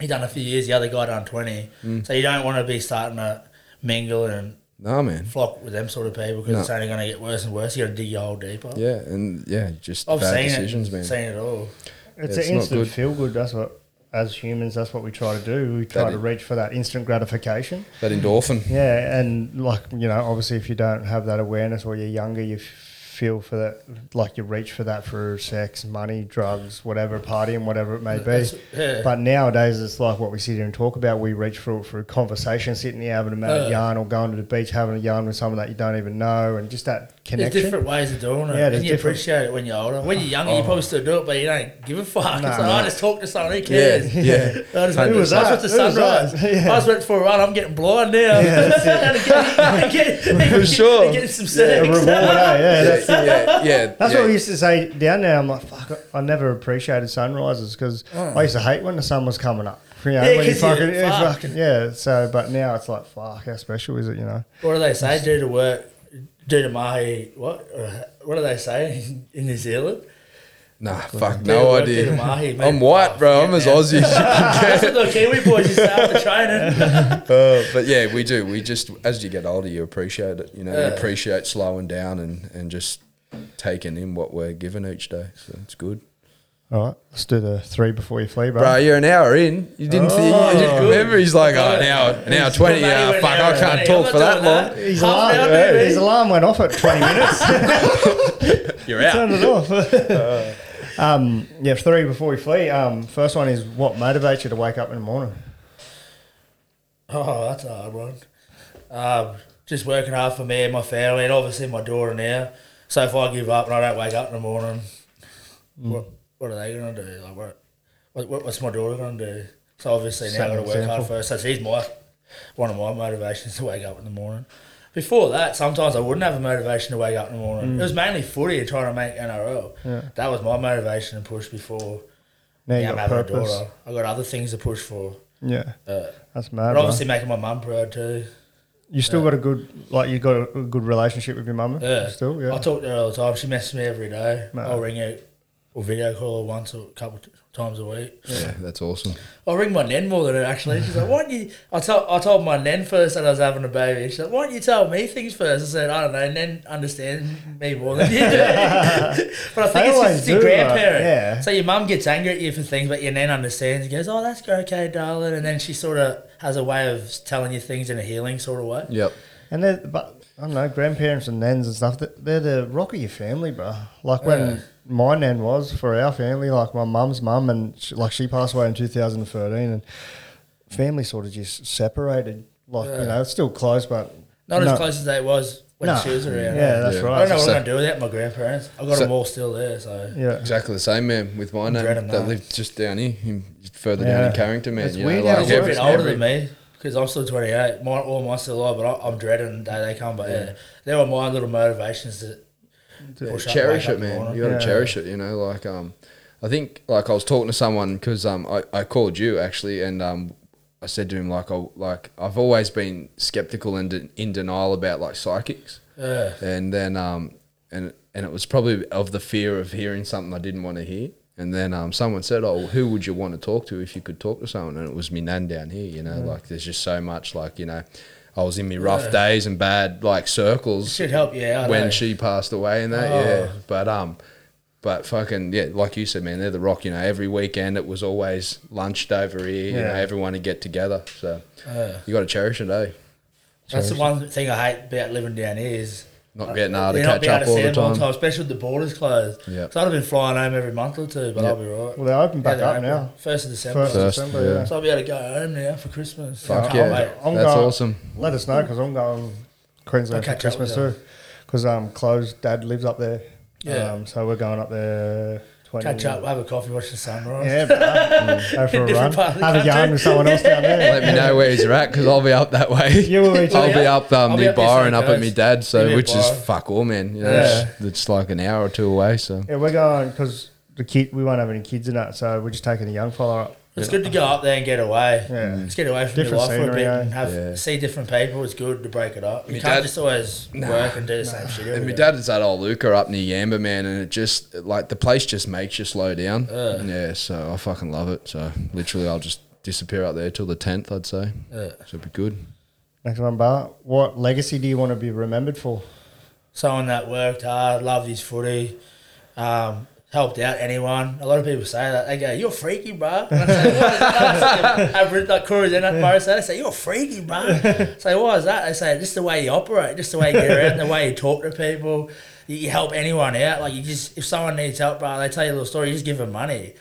He done a few years. The other guy done twenty. Mm. So you don't want to be starting to mingle and No, man. flock with them sort of people because No. it's only going to get worse and worse. You got to dig your hole deeper. Yeah, and yeah, just I've bad seen decisions, it. man. Seen it all. It's it's an not instant good. feel good. That's what, as humans, that's what we try to do. We try That to reach for that instant gratification. That endorphin. Yeah, and like you know, obviously, if you don't have that awareness or you're younger, you feel for that, like you reach for that for sex, money, drugs, whatever, partying, whatever it may be. Yeah. But nowadays, it's like what we sit here and talk about. We reach for it for conversation, sitting here having a mad Yeah. yarn, or going to the beach having a yarn with someone that you don't even know, and just that There's different ways of doing it. Yeah, and you different- appreciate it when you're older. When you're younger, you probably still do it, but you don't give a fuck. No, it's like, no. I just talk to someone, who cares? Yeah, yeah. I just, Who was I that? went to Who sunrise. Yeah. I just went for a run. I'm getting blind now. and getting, getting, For sure. Getting some a sex. reward, eh? Yeah, that's yeah, yeah. That's yeah. what we used to say down there. I'm like, fuck, I never appreciated sunrises because I used to hate when the sun was coming up. You know, Oh. Yeah, when you 'cause you- fucking, fuck. fucking, yeah. So, but now it's like, fuck, how special is it? You know, What do they say? Do to work, to mahi. What? Uh, What do they say in New Zealand? Nah, fuck, no idea. mahi. I'm white, bro. I'm as. Aussie as you can That's get. what the Kiwi boys used to after training. Uh, but yeah, we do. We just, as you get older, you appreciate it. You know, Yeah. you appreciate slowing down and, and just taking in what we're given each day. So it's good. All right, let's do the three before you flee, bro. Bro, you're an hour in. You didn't, think, you didn't remember? He's like, oh, an hour, an hour 20. Well, Yeah, mate, fuck, when I can't I'm talk for that doing long. his, Half alarm, an his alarm went off at 20 minutes. You're out. Turn it off. um, yeah, three before we flee. Um, first one is what motivates you to wake up in the morning? Oh, that's a hard one. Um, just working hard for me and my family, and obviously my daughter now. So if I give up and I don't wake up in the morning, what what are they gonna do? Like what? what, what- what's my daughter going to do? So obviously now I've got to work hard first. So he's my one of my motivations to wake up in the morning. Before that, sometimes I wouldn't have a motivation to wake up in the morning. Mm. It was mainly footy and trying to make NRL. That was my motivation and push before. Now you now I'm got having a purpose. daughter. I got other things to push for. Yeah, Uh, that's mad. but obviously making my mum proud too. You still got a good like you got a, a good relationship with your mum. Yeah. Still, yeah. I talk to her all the time. She messages me every day. I'll ring her or video call her once or a couple times a week. Yeah, that's awesome. I'll ring my nan more than her actually. She's like, why don't you I told I told my nan first that I was having a baby. She's like, Why don't you tell me things first? I said, I don't know, nan understands me more than you do. but I think They it's always just your do, like, yeah. So your mum gets angry at you for things, but your nan understands and goes, Oh, that's okay, darling and then she sort of has a way of telling you things in a healing sort of way. Yep. And they're, but I don't know, grandparents and nans and stuff. they- They're the rock of your family, bro. Like when Yeah. My nan was for our family, like my mum's mum, and she, like she passed away in 2013, and family sort of just separated. Like you know, it's still close, but Not no- as close as they was when No. she was around. Yeah, that's Yeah. right. I don't know what So- I'm gonna do without my grandparents. I've got So- them all still there, so Yeah, Exactly the same, man. With my name, Dreading that that. lived just down here, in- further Yeah. down in Carrington, man. It's you weird know, how like it they're a bit every, older every, than me because I'm still 28. My, all mine still alive, but I, I'm dreading the day they come. But yeah, they were my little motivations to cherish it, up in the man. You got to Yeah. cherish it. You know, like um, I think like I was talking to someone because um, I, I called you actually, and um, I said to him like I like I've always been skeptical and de- in denial about like psychics, Yeah. and then um, and and it was probably of the fear of hearing something I didn't want to hear. And then um, someone said, "Oh, well, who would you want to talk to if you could talk to someone?" And it was me nan down here. You know, like there's just so much like you know, I was in my rough Yeah. days and bad like circles Should help you out. when eh? she passed away and that, Oh. yeah. But um, but fucking yeah, like you said, man, they're the rock. You know, every weekend it was always lunched over here. You know, everyone would get together. So Yeah. you got to cherish it, eh? That's the one thing I hate about living down here is Not getting able to you're not catch being up able to all see the them all time. the time, especially with the borders closed. Yeah, So I'd have been flying home every month or two, but I'll be right. well, they open back they're up now. First of December. First of First, December, yeah. yeah. So I'll be able to go home now for Christmas. Fuck I yeah. I'm that's going- awesome. Let us know because I'm going Queensland for I'll catch up Christmas too. Because um, Chloe's dad lives up there. Yeah. Um, so we're going up there. 20, Catch up, have a coffee, watch the sunrise. Yeah, bro. go for a run. part of the Have a yarn with someone else down there. Let me know where you're at because I'll be up that way. You will be too. I'll be up um, I'll near up this Byron, up at me coast. dad's, so You'll be at which is fuck all, man. You know, Yeah. it's, it's like an hour or two away. So Yeah, we're going because the kid we won't have any kids in that, so we're just taking a young fella up. It's good to go up there and get away. Yeah. Let's get away from Different your life for a bit eh? and have Yeah. see different people. It's good to break it up. You Me can't dad- just always work and do the same shit. And every my day. dad is at Iluka up near Yamba, man, and it just like the place just makes you slow down. Yeah. Yeah, so I fucking love it. So literally, I'll just disappear up there till the tenth, I'd say. Yeah. So it'd be good. Next one, Bart. What legacy do you want to be remembered for? Someone that worked hard, loved his footy, um, helped out anyone. A lot of people say that. They go, "You're freaky, bro." And I say, "Why is that?" I like Corey's in that they say, "You're freaky, bro." say, "Why is that?" They say, "Just the way you operate, just the way you get around, the way you talk to people. You, you help anyone out. Like you just, if someone needs help, bro, they tell you a little story. You just give them money."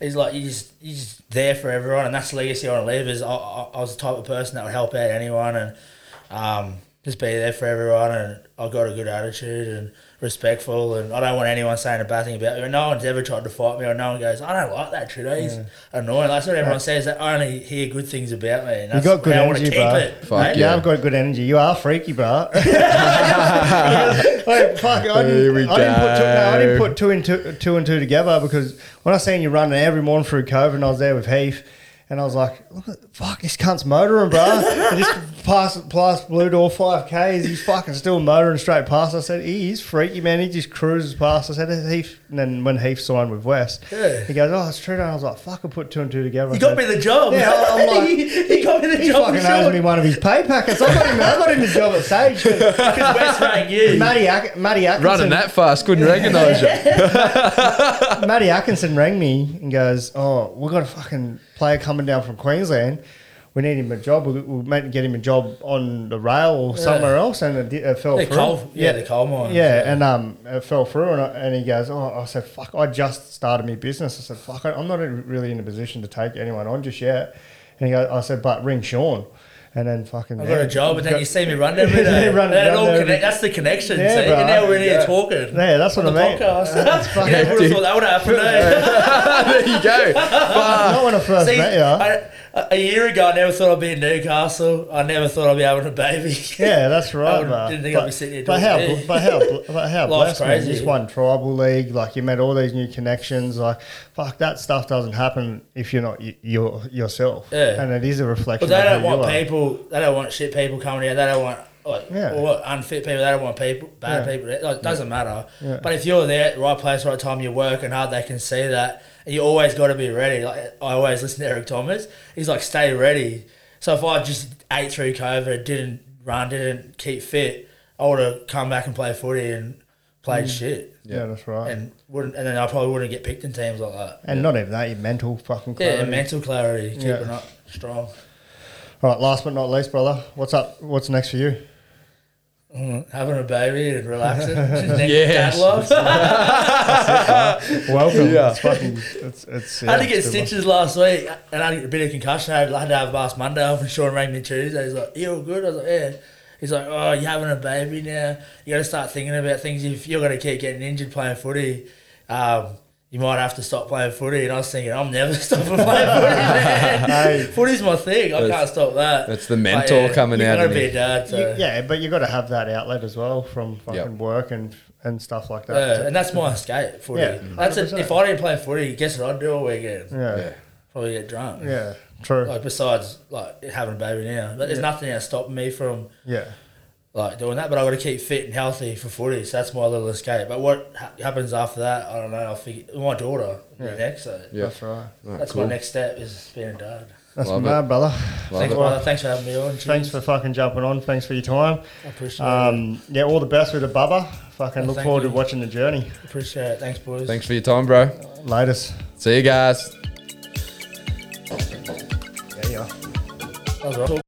He's like you just you just there for everyone, and that's the legacy I want to leave. Is I, I, I was the type of person that would help out anyone and um, just be there for everyone. And I got a good attitude and respectful, and I don't want anyone saying a bad thing about me. No one's ever tried to fight me, or no one goes, "I don't like that shit." He's mm. annoying. That's what everyone says. That I only hear good things about me. And that's got good how I want to energy, keep bro. it. Fuck. Yeah, Yeah. I've got good energy. You are freaky, bro. Wait, fuck, I Here we didn't, I, didn't put two, no, I didn't put two and two, two and two together because when I seen you running every morning through COVID, and I was there with Heath, and I was like, Look at, "Fuck, this cunt's motoring, bro." and just past past Blue Door five k's, he's fucking still motoring straight past. I said, "He is freaky, man. He just cruises past." I said, "Heath," and then when Heath signed with West, Yeah. he goes, "Oh, it's true." And I was like, "Fuck, I put two and two together." I You got me the job. Yeah, I'm like, he got me the he job. fucking for owes me one of his pay packets. I got him. I got him the job at Sage. Because West rang you. Matty, Ak- Matty Atkinson. Running that fast, couldn't recognise you. Matty Atkinson rang me and goes, "Oh, we've got a fucking player coming down from Queensland. We need him a job. We- We're meant get him a job on the rail or somewhere else, and it, it fell The through. coal, yeah, the coal mine. Yeah, and um, it fell through, and, I, and he goes, "Oh, I said, fuck, I just started my business. I said, fuck, I- I'm not really in a position to take anyone on just yet." And he goes, "I said, but ring Sean." and then fucking. I've got a job, and then you see me run every day. Yeah, That run all connect- that's the connection. Yeah, see? bro. And now we're in here Yeah. talking. Yeah, that's what I mean. podcast. That's fucking. yeah, would have thought that would happen. There you go. Fuck. Not when I first See, met you. I, a- year ago, I never thought I'd be in Newcastle. I never thought I'd be having a baby. Yeah, that's right, would- didn't think I'd be sitting here but how, but how, but how blessed, man. Crazy. just won tribal league. Like you met all these new connections. Like fuck, that stuff doesn't happen if you're not y- your yourself. Yeah. and it is a reflection. But they don't want people. They don't want shit people coming here. They don't want like Yeah. or unfit people. They don't want people, bad Yeah. people. Like, it doesn't matter. Yeah. But if you're there at the right place, right time, you're working hard. They can see that, and you always got to be ready. Like I always listen to Eric Thomas. He's like, stay ready. So if I just ate through COVID, didn't run, didn't keep fit, I would have come back and played footy and played mm. shit. Yeah, that's right. And, And wouldn't, and then I probably wouldn't get picked in teams like that. And not even that, your mental fucking Yeah, clarity. and mental clarity, keeping Yeah. up strong. All right, last but not least, brother. What's up? What's next for you? Having a baby and relaxing. Next Yes. dad love. Welcome. Yeah. It's fucking. It's. it's I had to get it's good, stitches last week and I had a bit of concussion. I had, I had to have last Monday off and Sean rang me Tuesday. He's like, You all good? I was like, Yeah. He's like, Oh, you're having a baby now. You got to start thinking about things. If you're going to keep getting injured playing footy, um, you might have to stop playing footy. And I was thinking, I'm never stopping playing footy, man. Hey. Footy's my thing. I That's- can't stop that. that's the But, mentor coming you out gotta be a dad. So. You- yeah, but you got to have that outlet as well from fucking Yep. work and and stuff like that. Yeah, and that's my escape, footy. Yeah, that's it. If I didn't play footy, guess what I'd do all weekend? yeah, Yeah. yeah, Probably get drunk. Yeah, true. Like besides like having a baby now, but there's nothing that's stopping me from yeah, like doing that. But I got to keep fit and healthy for footy, so that's my little escape. But what ha- happens after that, I don't know. I'll figure. My daughter Yeah. next, so Yeah. that's right. that's cool. my next step is being a dad. That's Love mad, brother. Thanks, brother. Thanks for having me on. Cheers. Thanks for fucking jumping on. Thanks for your time. I appreciate it. Um, yeah, all the best with the bubba. Fucking Oh, look forward you. to watching the journey. Appreciate it. Thanks, boys. Thanks for your time, bro. Latest. See you guys. Yeah, yeah. That was right.